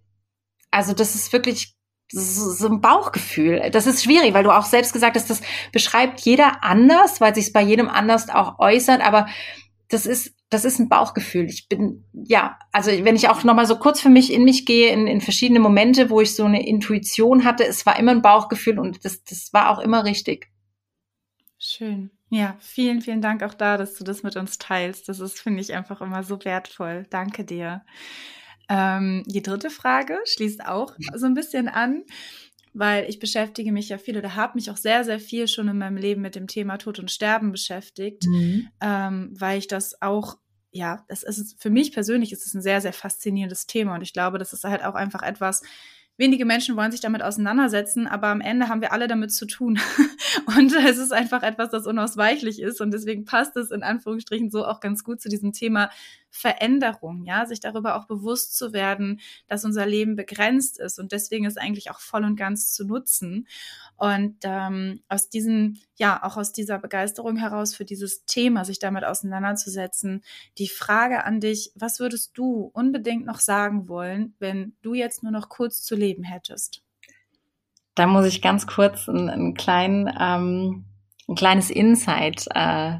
Also das ist wirklich so ein Bauchgefühl. Das ist schwierig, weil du auch selbst gesagt hast, das beschreibt jeder anders, weil sich es bei jedem anders auch äußert, aber das ist das ist ein Bauchgefühl. Ich bin, ja, also wenn ich auch nochmal so kurz für mich in mich gehe, in, in verschiedene Momente, wo ich so eine Intuition hatte, es war immer ein Bauchgefühl und das, das war auch immer richtig. Schön. Ja, vielen, vielen Dank auch da, dass du das mit uns teilst. Das ist, finde ich, einfach immer so wertvoll. Danke dir. Ähm, die dritte Frage schließt auch [laughs] so ein bisschen an weil ich beschäftige mich ja viel oder habe mich auch sehr, sehr viel schon in meinem Leben mit dem Thema Tod und Sterben beschäftigt, mhm. ähm, weil ich das auch, ja, das ist für mich persönlich ist es ein sehr, sehr faszinierendes Thema und ich glaube, das ist halt auch einfach etwas, wenige Menschen wollen sich damit auseinandersetzen, aber am Ende haben wir alle damit zu tun. [laughs] und es ist einfach etwas, das unausweichlich ist und deswegen passt es in Anführungsstrichen so auch ganz gut zu diesem Thema Veränderung, ja, sich darüber auch bewusst zu werden, dass unser Leben begrenzt ist und deswegen ist eigentlich auch voll und ganz zu nutzen. Und ähm, aus diesem, ja, auch aus dieser Begeisterung heraus für dieses Thema, sich damit auseinanderzusetzen, die Frage an dich, was würdest du unbedingt noch sagen wollen, wenn du jetzt nur noch kurz zu leben hättest? Da muss ich ganz kurz einen, einen kleinen, ähm, ein kleines Insight äh,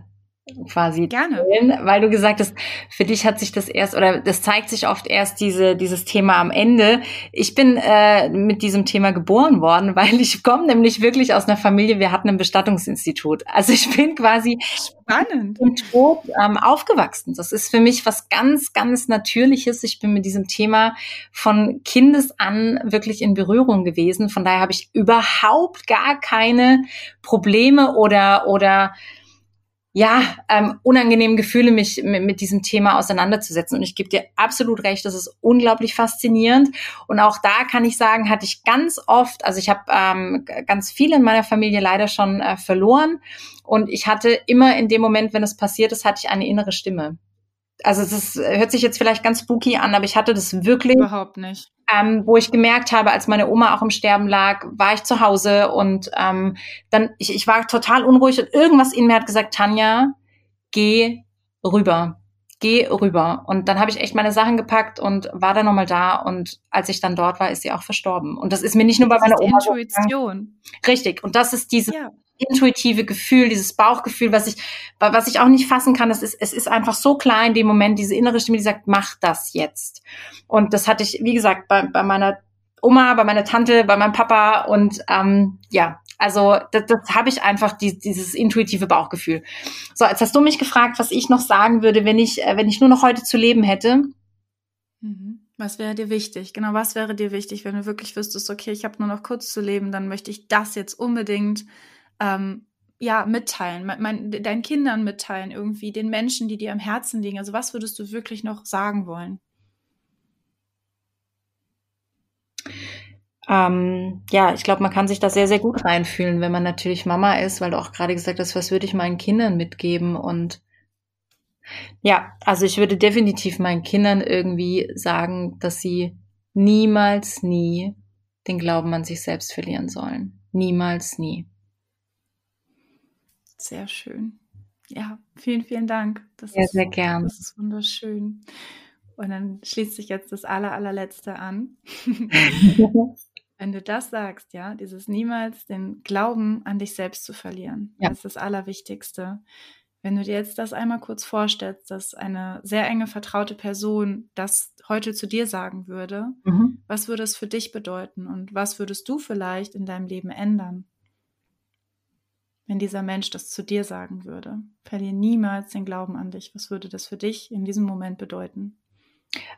quasi gerne, teilen, weil du gesagt hast, für dich hat sich das erst oder das zeigt sich oft erst diese dieses Thema am Ende. Ich bin äh, mit diesem Thema geboren worden, [laughs] weil ich komme nämlich wirklich aus einer Familie. Wir hatten ein Bestattungsinstitut, also ich bin quasi spannend im Tod ähm, aufgewachsen. Das ist für mich was ganz ganz Natürliches. Ich bin mit diesem Thema von Kindes an wirklich in Berührung gewesen. Von daher habe ich überhaupt gar keine Probleme oder oder ja, ähm, unangenehmen Gefühle, mich mit, mit, diesem Thema auseinanderzusetzen. Und ich gebe dir absolut recht, das ist unglaublich faszinierend. Und auch da kann ich sagen, hatte ich ganz oft, also ich habe ähm, ganz viele in meiner Familie leider schon äh, verloren. Und ich hatte immer in dem Moment, wenn es passiert ist, hatte ich eine innere Stimme also es ist, hört sich jetzt vielleicht ganz spooky an, aber ich hatte das wirklich. Überhaupt nicht. Ähm, wo ich gemerkt habe, als meine Oma auch im Sterben lag, war ich zu Hause und ähm, dann, ich, ich war total unruhig und irgendwas in mir hat gesagt, Tanja, geh rüber. Geh rüber. Und dann habe ich echt meine Sachen gepackt und war dann nochmal da. Und als ich dann dort war, ist sie auch verstorben. Und das ist mir nicht nur bei meiner Oma. Intuition. Richtig. Und das ist diese ja intuitive Gefühl, dieses Bauchgefühl, was ich, was ich auch nicht fassen kann. Das ist, es ist einfach so klar in dem Moment, diese innere Stimme, die sagt, mach das jetzt. Und das hatte ich, wie gesagt, bei, bei meiner Oma, bei meiner Tante, bei meinem Papa und ähm, ja, also das, das habe ich einfach die, dieses intuitive Bauchgefühl. So, jetzt hast du mich gefragt, was ich noch sagen würde, wenn ich, äh, wenn ich nur noch heute zu leben hätte. Mhm. Was wäre dir wichtig? Genau, was wäre dir wichtig, wenn du wirklich wüsstest, okay, ich habe nur noch kurz zu leben, dann möchte ich das jetzt unbedingt ähm, ja, mitteilen, mein, mein, deinen Kindern mitteilen, irgendwie den Menschen, die dir am Herzen liegen? Also was würdest du wirklich noch sagen wollen? Ähm, ja, ich glaube, man kann sich da sehr, sehr gut reinfühlen, wenn man natürlich Mama ist, weil du auch gerade gesagt hast, was würde ich meinen Kindern mitgeben? Und ja, also ich würde definitiv meinen Kindern irgendwie sagen, dass sie niemals, nie den Glauben an sich selbst verlieren sollen. Niemals, nie. Sehr schön. Ja, vielen, vielen Dank. Das sehr, ist, sehr gern. Das ist wunderschön. Und dann schließt sich jetzt das aller, allerletzte an. [laughs] Wenn du das sagst, ja, dieses niemals den Glauben an dich selbst zu verlieren, ja. das ist das Allerwichtigste. Wenn du dir jetzt das einmal kurz vorstellst, dass eine sehr enge vertraute Person das heute zu dir sagen würde, mhm. was würde es für dich bedeuten und was würdest du vielleicht in deinem Leben ändern? Wenn dieser Mensch das zu dir sagen würde? Verliere niemals den Glauben an dich. Was würde das für dich in diesem Moment bedeuten?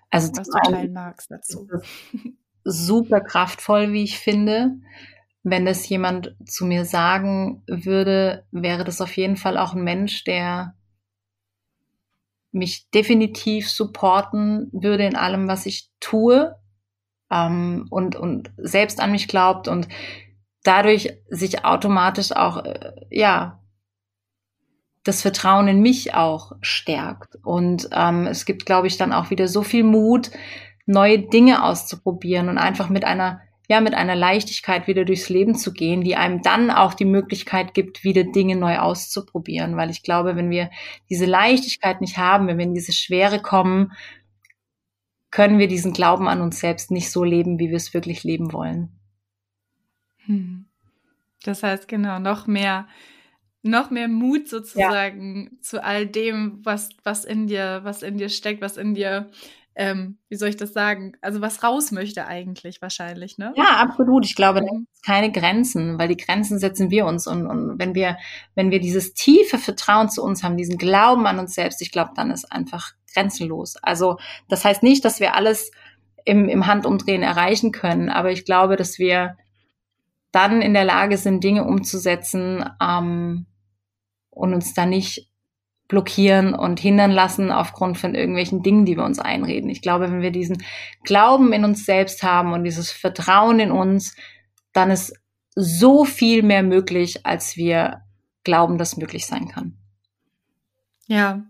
Also was du teilen magst dazu. Super kraftvoll, wie ich finde. Wenn das jemand zu mir sagen würde, wäre das auf jeden Fall auch ein Mensch, der mich definitiv supporten würde in allem, was ich tue ähm, und, und selbst an mich glaubt und dadurch sich automatisch auch, äh, ja, das Vertrauen in mich auch stärkt. Und ähm, es gibt, glaube ich, dann auch wieder so viel Mut, neue Dinge auszuprobieren und einfach mit einer ja, mit einer Leichtigkeit wieder durchs Leben zu gehen, die einem dann auch die Möglichkeit gibt, wieder Dinge neu auszuprobieren. Weil ich glaube, wenn wir diese Leichtigkeit nicht haben, wenn wir in diese Schwere kommen, können wir diesen Glauben an uns selbst nicht so leben, wie wir es wirklich leben wollen. Hm. Das heißt, genau, noch mehr, noch mehr Mut sozusagen ja. zu all dem, was, was in dir, was in dir steckt, was in dir ähm, wie soll ich das sagen, also was raus möchte eigentlich wahrscheinlich, ne? Ja, absolut. Ich glaube, da gibt es keine Grenzen, weil die Grenzen setzen wir uns. Und, und wenn wir, wenn wir dieses tiefe Vertrauen zu uns haben, diesen Glauben an uns selbst, ich glaube, dann ist einfach grenzenlos. Also das heißt nicht, dass wir alles im, im Handumdrehen erreichen können, aber ich glaube, dass wir dann in der Lage sind, Dinge umzusetzen ähm, und uns da nicht blockieren und hindern lassen aufgrund von irgendwelchen Dingen, die wir uns einreden. Ich glaube, wenn wir diesen Glauben in uns selbst haben und dieses Vertrauen in uns, dann ist so viel mehr möglich, als wir glauben, dass möglich sein kann. Ja.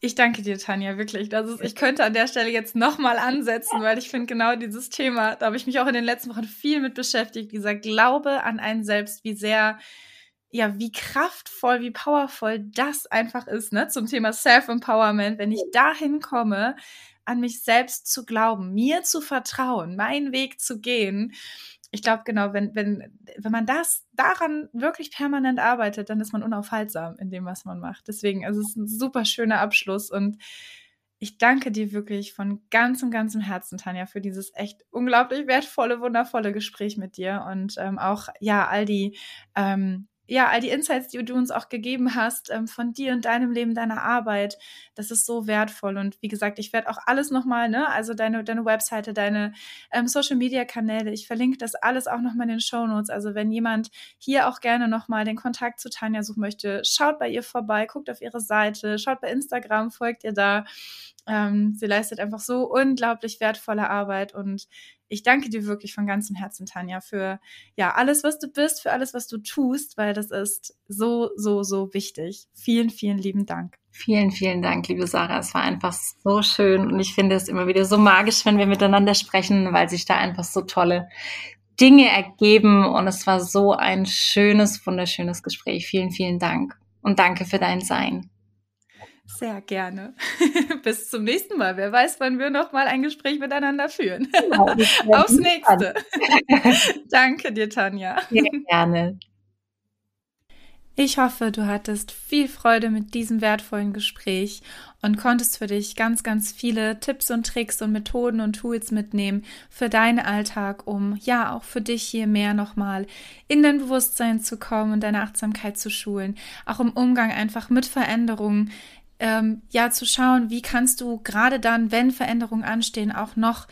Ich danke dir, Tanja, wirklich. Das ist, ich könnte an der Stelle jetzt nochmal ansetzen, weil ich finde genau dieses Thema, da habe ich mich auch in den letzten Wochen viel mit beschäftigt, dieser Glaube an einen selbst, wie sehr ja, wie kraftvoll, wie powervoll das einfach ist, ne, zum Thema Self-Empowerment, wenn ich dahin komme, an mich selbst zu glauben, mir zu vertrauen, meinen Weg zu gehen. Ich glaube, genau, wenn, wenn, wenn man das daran wirklich permanent arbeitet, dann ist man unaufhaltsam in dem, was man macht. Deswegen, also es ist ein super schöner Abschluss und ich danke dir wirklich von ganzem, ganzem Herzen, Tanja, für dieses echt unglaublich wertvolle, wundervolle Gespräch mit dir und ähm, auch, ja, all die ähm, ja, all die Insights, die du uns auch gegeben hast, ähm, von dir und deinem Leben, deiner Arbeit, das ist so wertvoll. Und wie gesagt, ich werde auch alles nochmal, ne, also deine, deine Webseite, deine ähm, Social Media Kanäle, ich verlinke das alles auch nochmal in den Show Notes. Also wenn jemand hier auch gerne nochmal den Kontakt zu Tanja suchen möchte, schaut bei ihr vorbei, guckt auf ihre Seite, schaut bei Instagram, folgt ihr da. Ähm, sie leistet einfach so unglaublich wertvolle Arbeit und ich danke dir wirklich von ganzem Herzen, Tanja, für ja alles, was du bist, für alles, was du tust, weil das ist so, so, so wichtig. Vielen, vielen lieben Dank. Vielen, vielen Dank, liebe Sarah. Es war einfach so schön und ich finde es immer wieder so magisch, wenn wir miteinander sprechen, weil sich da einfach so tolle Dinge ergeben und es war so ein schönes, wunderschönes Gespräch. Vielen, vielen Dank und danke für dein Sein. Sehr gerne. [laughs] Bis zum nächsten Mal. Wer weiß, wann wir noch mal ein Gespräch miteinander führen. Genau, [laughs] Aufs nächste. [laughs] Danke dir, Tanja. Sehr gerne. Ich hoffe, du hattest viel Freude mit diesem wertvollen Gespräch und konntest für dich ganz, ganz viele Tipps und Tricks und Methoden und Tools mitnehmen für deinen Alltag, um ja auch für dich hier mehr nochmal in dein Bewusstsein zu kommen und deine Achtsamkeit zu schulen, auch im Umgang einfach mit Veränderungen, ähm, ja zu schauen, wie kannst du gerade dann, wenn Veränderungen anstehen, auch noch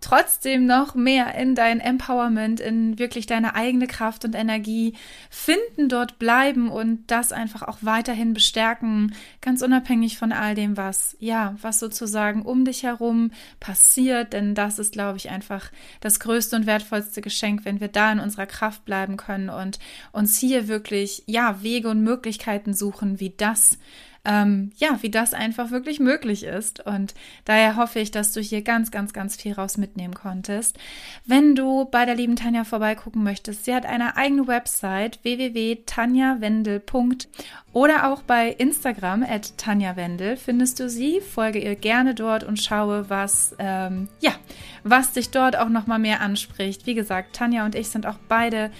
trotzdem noch mehr in dein Empowerment, in wirklich deine eigene Kraft und Energie finden, dort bleiben und das einfach auch weiterhin bestärken, ganz unabhängig von all dem, was, ja, was sozusagen um dich herum passiert, denn das ist, glaube ich, einfach das größte und wertvollste Geschenk, wenn wir da in unserer Kraft bleiben können und uns hier wirklich, ja, Wege und Möglichkeiten suchen, wie das ähm, ja, wie das einfach wirklich möglich ist. Und daher hoffe ich, dass du hier ganz, ganz, ganz viel raus mitnehmen konntest. Wenn du bei der lieben Tanja vorbeigucken möchtest, sie hat eine eigene Website www.tanjawendel.de oder auch bei Instagram at Tanja Wendel findest du sie. Folge ihr gerne dort und schaue, was, ähm, ja, was dich dort auch nochmal mehr anspricht. Wie gesagt, Tanja und ich sind auch beide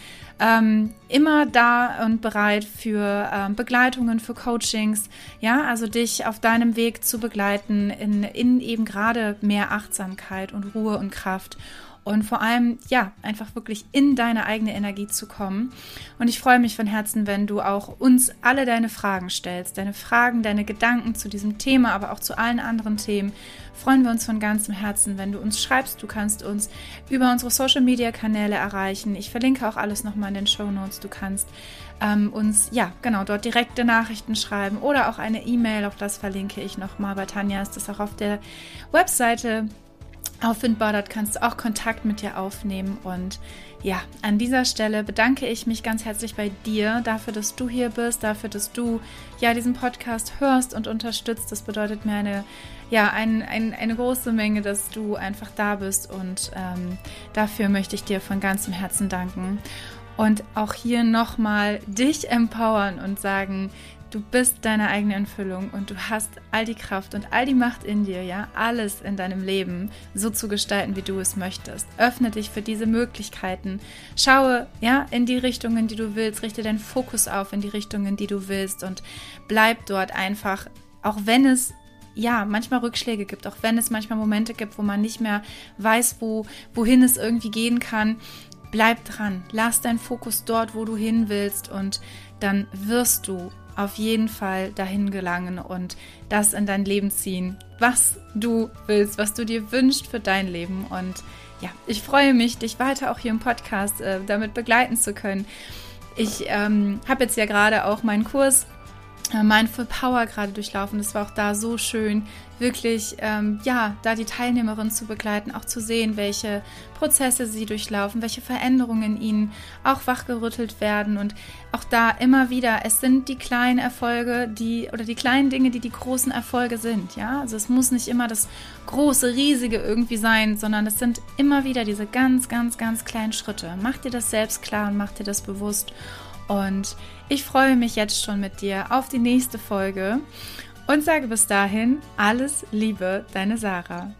ähm, immer da und bereit für ähm, Begleitungen, für Coachings. Ja, also dich auf deinem Weg zu begleiten in, in eben gerade mehr Achtsamkeit und Ruhe und Kraft und vor allem, ja, einfach wirklich in deine eigene Energie zu kommen. Und ich freue mich von Herzen, wenn du auch uns alle deine Fragen stellst, deine Fragen, deine Gedanken zu diesem Thema, aber auch zu allen anderen Themen. Freuen wir uns von ganzem Herzen, wenn du uns schreibst. Du kannst uns über unsere Social Media Kanäle erreichen. Ich verlinke auch alles nochmal in den Show Notes. Du kannst ähm, uns, ja, genau, dort direkte Nachrichten schreiben oder auch eine E-Mail. Auch das verlinke ich nochmal. Bei Tanja ist das auch auf der Webseite auffindbar. Dort kannst du auch Kontakt mit dir aufnehmen. Und ja, an dieser Stelle bedanke ich mich ganz herzlich bei dir dafür, dass du hier bist, dafür, dass du ja diesen Podcast hörst und unterstützt. Das bedeutet mir eine, ja, ein, ein, eine große Menge, dass du einfach da bist. Und ähm, dafür möchte ich dir von ganzem Herzen danken. Und auch hier nochmal dich empowern und sagen, Du bist deine eigene Erfüllung und du hast all die Kraft und all die Macht in dir, ja, alles in deinem Leben so zu gestalten, wie du es möchtest. Öffne dich für diese Möglichkeiten. Schaue, ja, in die Richtungen, die du willst. Richte deinen Fokus auf in die Richtungen, die du willst und bleib dort einfach, auch wenn es ja, manchmal Rückschläge gibt, auch wenn es manchmal Momente gibt, wo man nicht mehr weiß, wo, wohin es irgendwie gehen kann. Bleib dran, lass deinen Fokus dort, wo du hin willst und dann wirst du auf jeden Fall dahin gelangen und das in dein Leben ziehen, was du willst, was du dir wünschst für dein Leben. Und ja, ich freue mich, dich weiter auch hier im Podcast äh, damit begleiten zu können. Ich ähm, habe jetzt ja gerade auch meinen Kurs Mindful Power gerade durchlaufen. Das war auch da so schön, wirklich, ähm, ja, da die Teilnehmerin zu begleiten, auch zu sehen, welche Prozesse sie durchlaufen, welche Veränderungen ihnen auch wachgerüttelt werden und auch da immer wieder, es sind die kleinen Erfolge, die, oder die kleinen Dinge, die die großen Erfolge sind, ja. Also es muss nicht immer das große, riesige irgendwie sein, sondern es sind immer wieder diese ganz, ganz, ganz kleinen Schritte. Mach dir das selbst klar und mach dir das bewusst und ich freue mich jetzt schon mit dir auf die nächste Folge und sage bis dahin alles Liebe, deine Sarah.